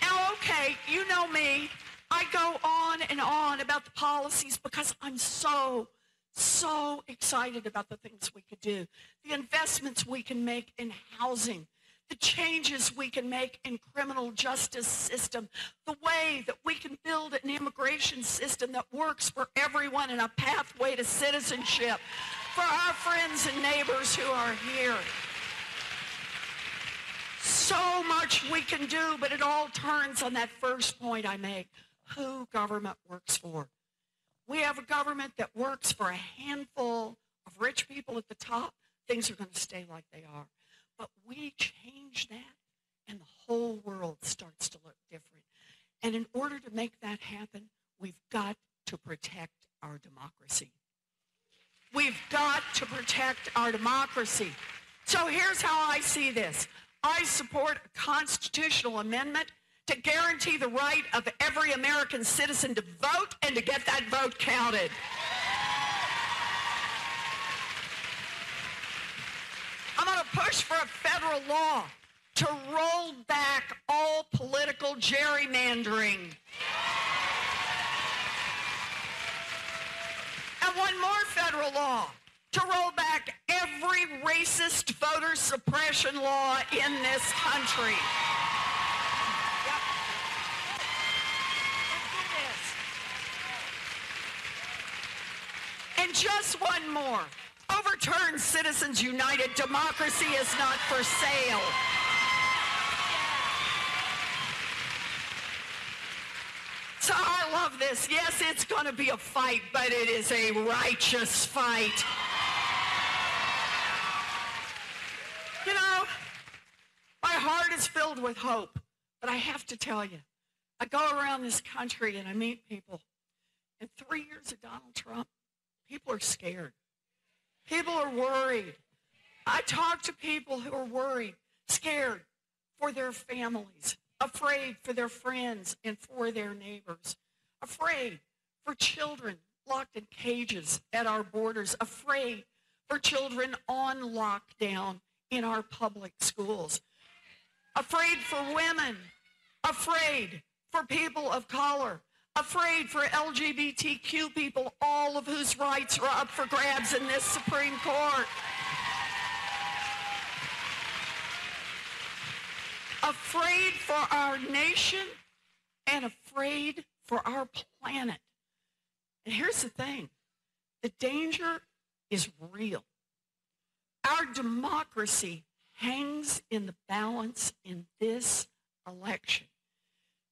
Now, okay, you know me. I go on and on about the policies because I'm so, so excited about the things we could do. The investments we can make in housing, the changes we can make in criminal justice system, the way that we can build an immigration system that works for everyone and a pathway to citizenship for our friends and neighbors who are here. So much we can do, but it all turns on that first point I make, who government works for. We have a government that works for a handful of rich people at the top. Things are going to stay like they are. But we change that, and the whole world starts to look different. And in order to make that happen, we've got to protect our democracy. We we've got to protect our democracy. So here's how I see this. I support a constitutional amendment to guarantee the right of every American citizen to vote and to get that vote counted. I'm going to push for a federal law to roll back all political gerrymandering. And one more federal law to roll back every racist voter suppression law in this country. This. Oh, and just one more. Overturn Citizens United. Democracy is not for sale. So I love this. Yes, it's going to be a fight, but it is a righteous fight. You know, my heart is filled with hope, but I have to tell you, I go around this country and I meet people. In three years of Donald Trump, people are scared. People are worried. I talk to people who are worried, scared for their families, afraid for their friends and for their neighbors, afraid for children locked in cages at our borders, afraid for children on lockdown in our public schools, afraid for women, afraid for people of color, afraid for LGBTQ people, all of whose rights are up for grabs in this Supreme Court. Afraid for our nation and afraid for our planet. And here's the thing the danger is real. Our democracy hangs in the balance in this election.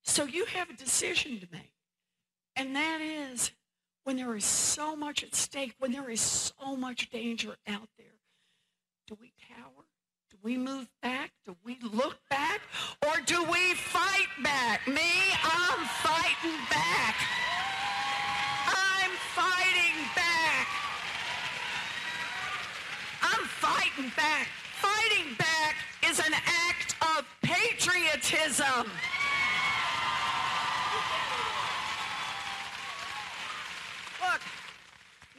So you have a decision to make. And that is when there is so much at stake, when there is so much danger out there, do we cower? Do we move back? Do we look back? Or do we fight back? Me, I'm fighting back. I'm fighting back. I'm fighting back. Fighting back is an act of patriotism. Look,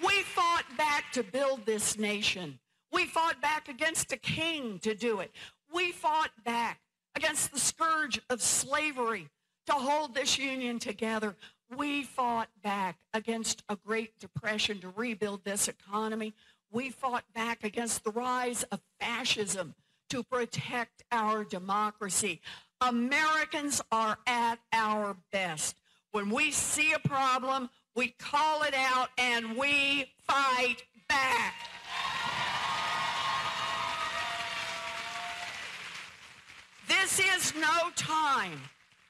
we fought back to build this nation. We fought back against a king to do it. We fought back against the scourge of slavery to hold this union together. We fought back against a Great Depression to rebuild this economy. We fought back against the rise of fascism to protect our democracy. Americans are at our best. When we see a problem, we call it out and we fight back. This is no time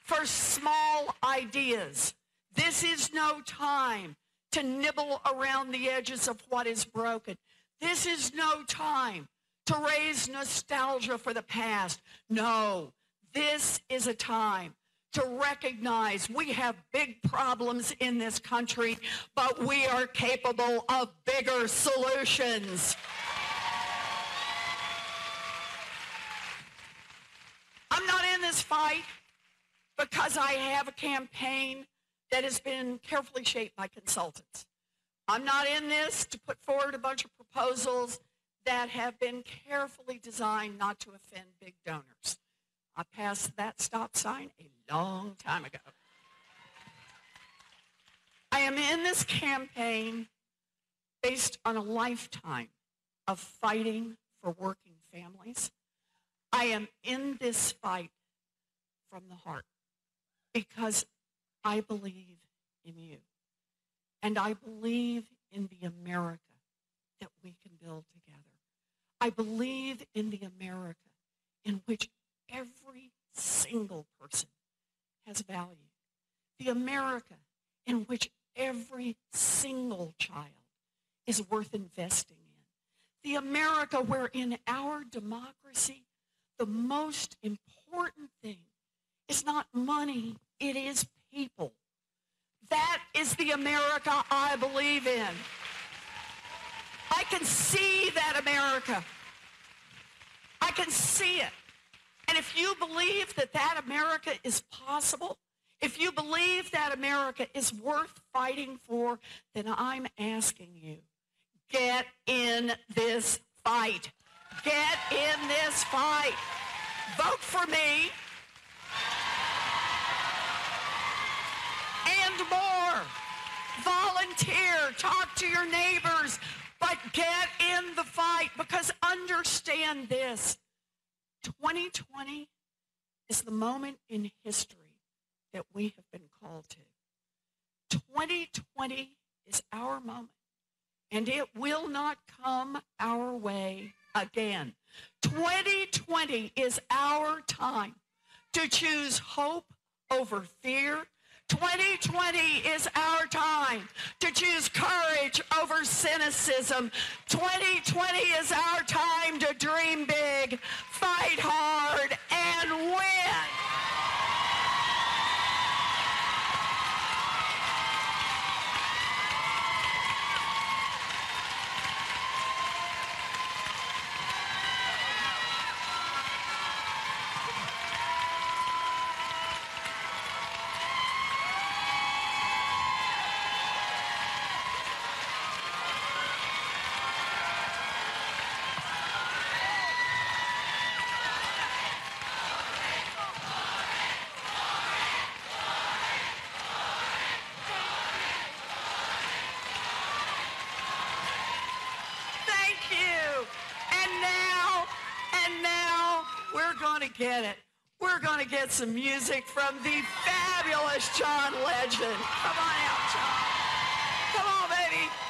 for small ideas. This is no time to nibble around the edges of what is broken. This is no time to raise nostalgia for the past. No, this is a time to recognize we have big problems in this country, but we are capable of bigger solutions. I'm not in this fight because I have a campaign that has been carefully shaped by consultants. I'm not in this to put forward a bunch of proposals that have been carefully designed not to offend big donors. I passed that stop sign a long time ago. I am in this campaign based on a lifetime of fighting for working families. I am in this fight from the heart because I believe in you. And I believe in the America that we can build together. I believe in the America in which every single person has value. The America in which every single child is worth investing in. The America where in our democracy, the most important thing is not money, it is people. That is the America I believe in. I can see that America. I can see it. And if you believe that that America is possible, if you believe that America is worth fighting for, then I'm asking you, get in this fight. Get in this fight. Vote for me. And more. Volunteer. Talk to your neighbors. But get in the fight because understand this. 2020 is the moment in history that we have been called to. 2020 is our moment, and it will not come our way again. 2020 is our time to choose hope over fear. 2020 is our time to choose courage over cynicism. 2020 is our time to dream big, fight hard, and win. Thank you. And now, and now, we're going to get it. We're going to get some music from the fabulous John Legend. Come on out, John. Come on, baby.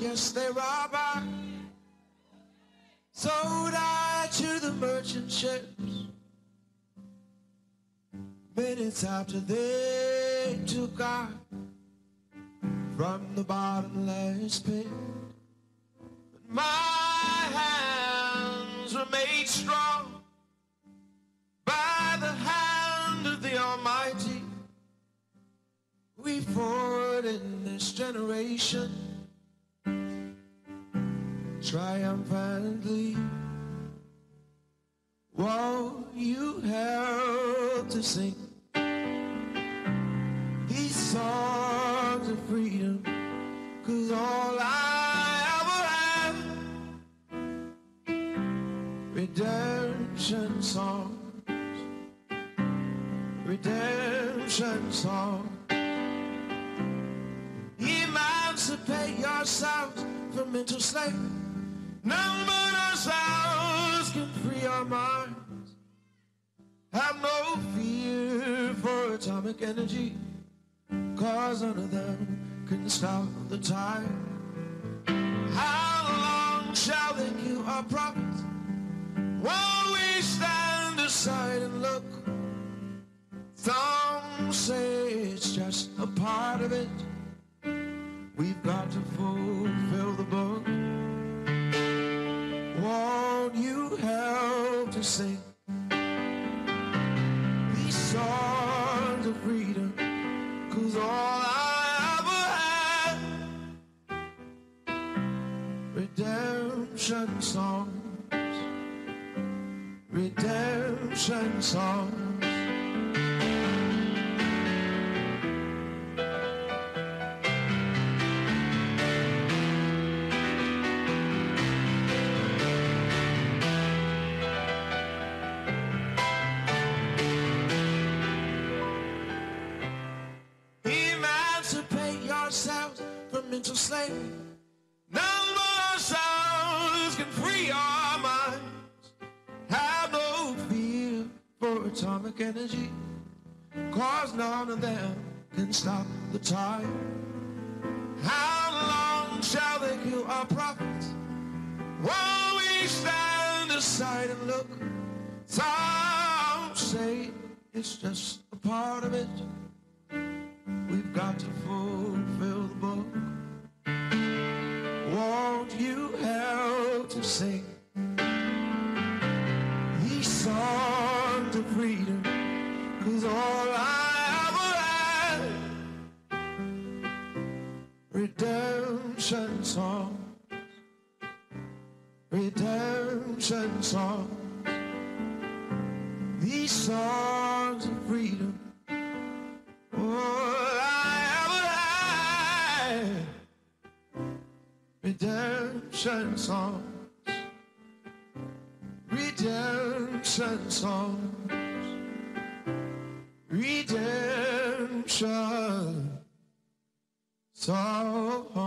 Yes, they rob I. Sold I to the merchant ships. Minutes after they took I from the bottomless pit. My hands were made strong by the hand of the Almighty. We forward in this generation triumphantly. Won't you help to sing these songs of freedom? Cause all I ever have redemption songs, redemption songs. Emancipate yourselves from mental slavery. None but ourselves can free our minds. Have no fear for atomic energy, cause none of them can stop the time. How long shall they kill our prophets while we stand aside and look? Some say it's just a part of it. We've got to fulfill the book. Sing these songs of freedom? Cause all I ever had, redemption songs, redemption songs. Atomic energy. Cause none of them can stop the time. How long shall they kill our prophets? While we stand aside and look, some say it's just a part of it. We've got to fulfill the book. Won't you help to sing these songs of freedom? Cause all I ever had, redemption songs, redemption songs, these songs of freedom. All I redemption songs, redemption songs, redemption songs.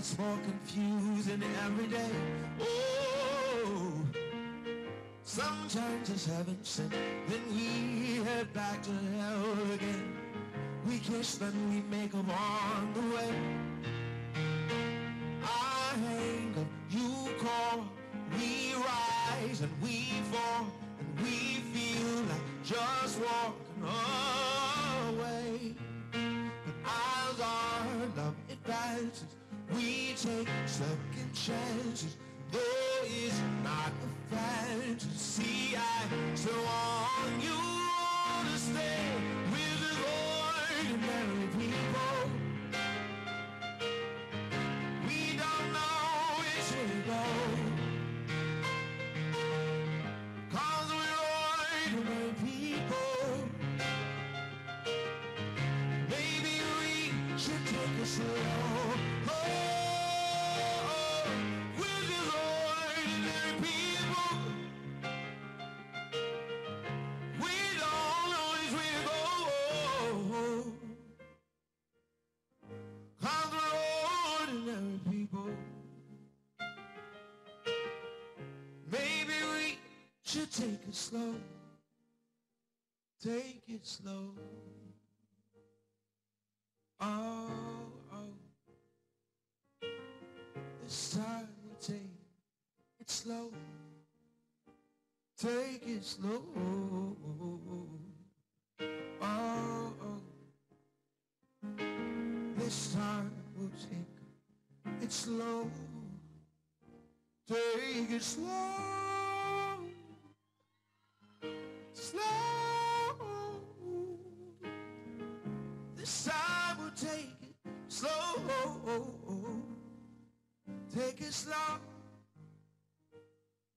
Gets more confusing every day. Oh, sometimes it's heaven sent, then we head back to hell again. We kiss, then we make 'em on the way. Take second chances. Though it's not a fantasy, I still want you to stay with us ordinary Take it slow. Oh, oh. This time we take it slow. Take it slow. Oh, oh. This time we'll take it slow. Take it slow. slow. Take it slow.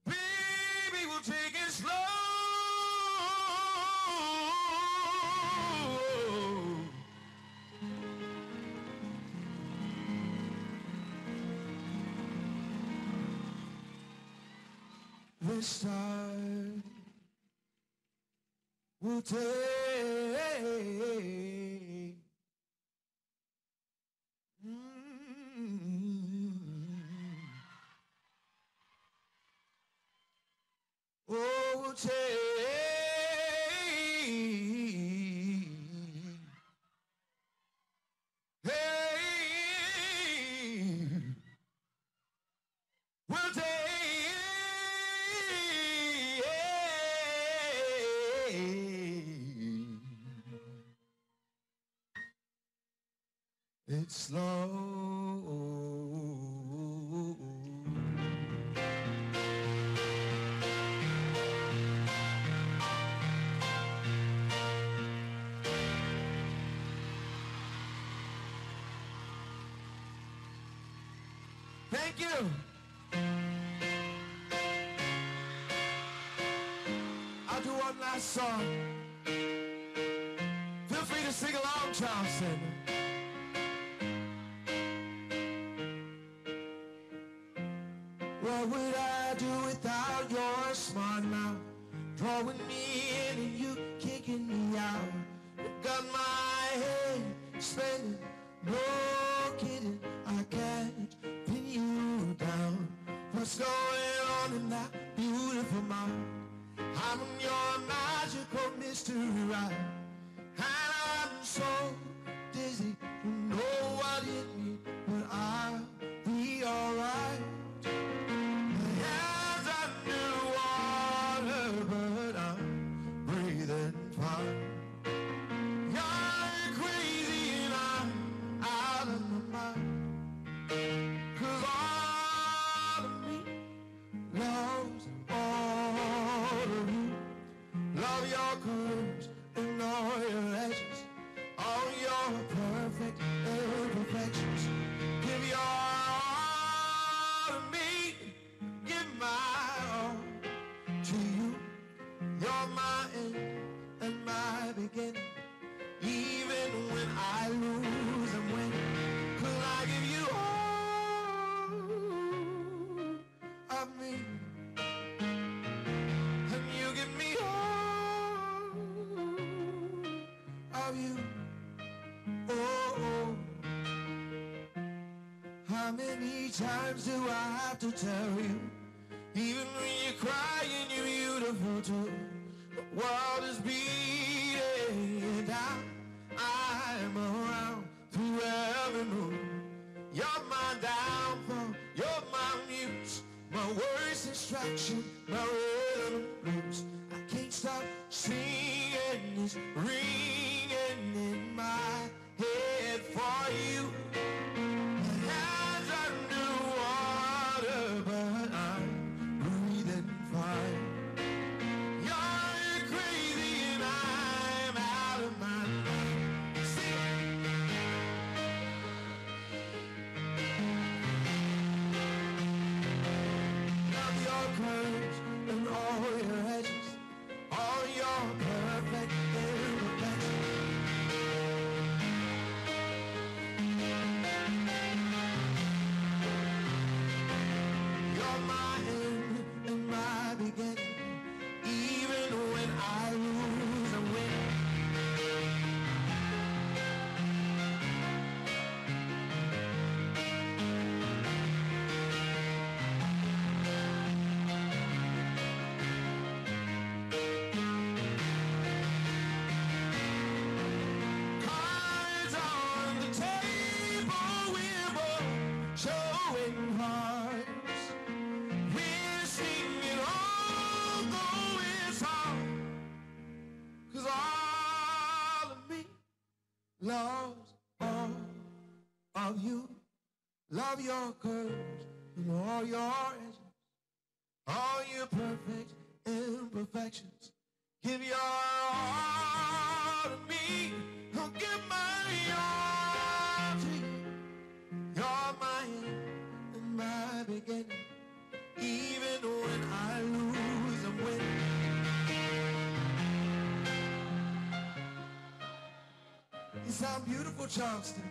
Baby, we'll take it slow. This time we'll take song. Feel free to sing along, Johnson. What would I do without your smart mouth drawing me in? times do I have to tell you? Even when you're crying, you're beautiful too. The world is beautiful. Love your curves and all your edges, all your perfect imperfections. Give your all to me. I'll give my all to you. You're my end and my beginning. Even when I lose, I'm winning. You sound beautiful, Charleston.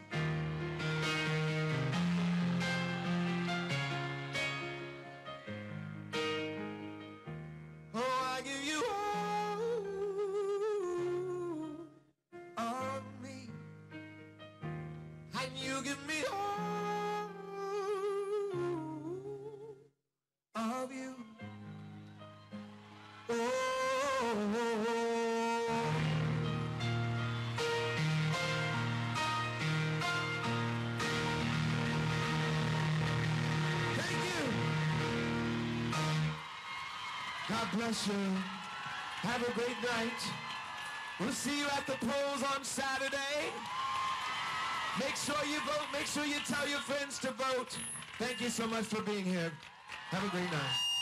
You. Have a great night. We'll see you at the polls on Saturday. Make sure you vote. Make sure you tell your friends to vote. Thank you so much for being here. Have a great night.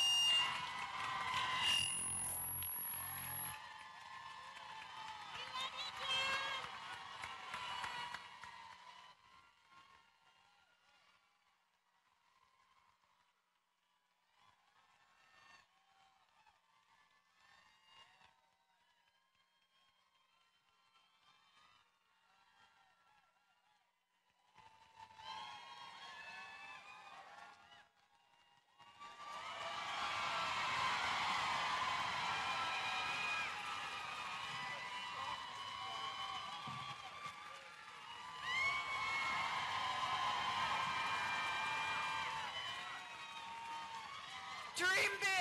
Dream big,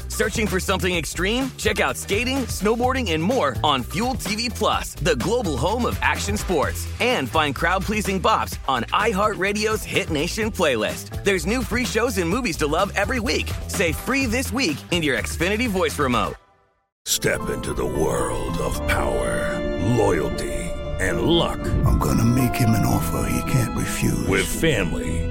Searching for something extreme? Check out skating, snowboarding, and more on Fuel TV Plus, the global home of action sports. And find crowd-pleasing bops on iHeartRadio's Hit Nation playlist. There's new free shows and movies to love every week. Say free this week in your Xfinity voice remote. Step into the world of power, loyalty, and luck. I'm gonna make him an offer he can't refuse. With family,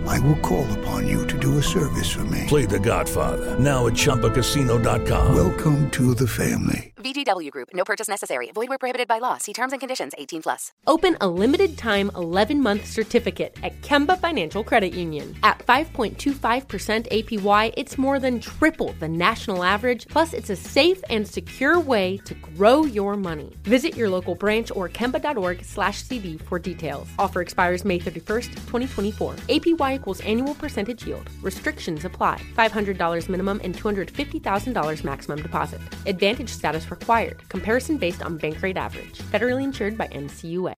I will call upon you to do a service for me. Play The Godfather now at ChumbaCasino.com. Welcome to the family. VGW Group. No purchase necessary. Void where prohibited by law. See terms and conditions. 18 plus. Open a limited time 11 month certificate at Kemba Financial Credit Union. At 5.25% APY, it's more than triple the national average. Plus, it's a safe and secure way to grow your money. Visit your local branch or kemba.org slash CD for details. Offer expires May 31st, 2024. APY equals annual percentage yield. Restrictions apply. $500 minimum and $250,000 maximum deposit. Advantage status required. Comparison based on bank rate average. Federally insured by NCUA.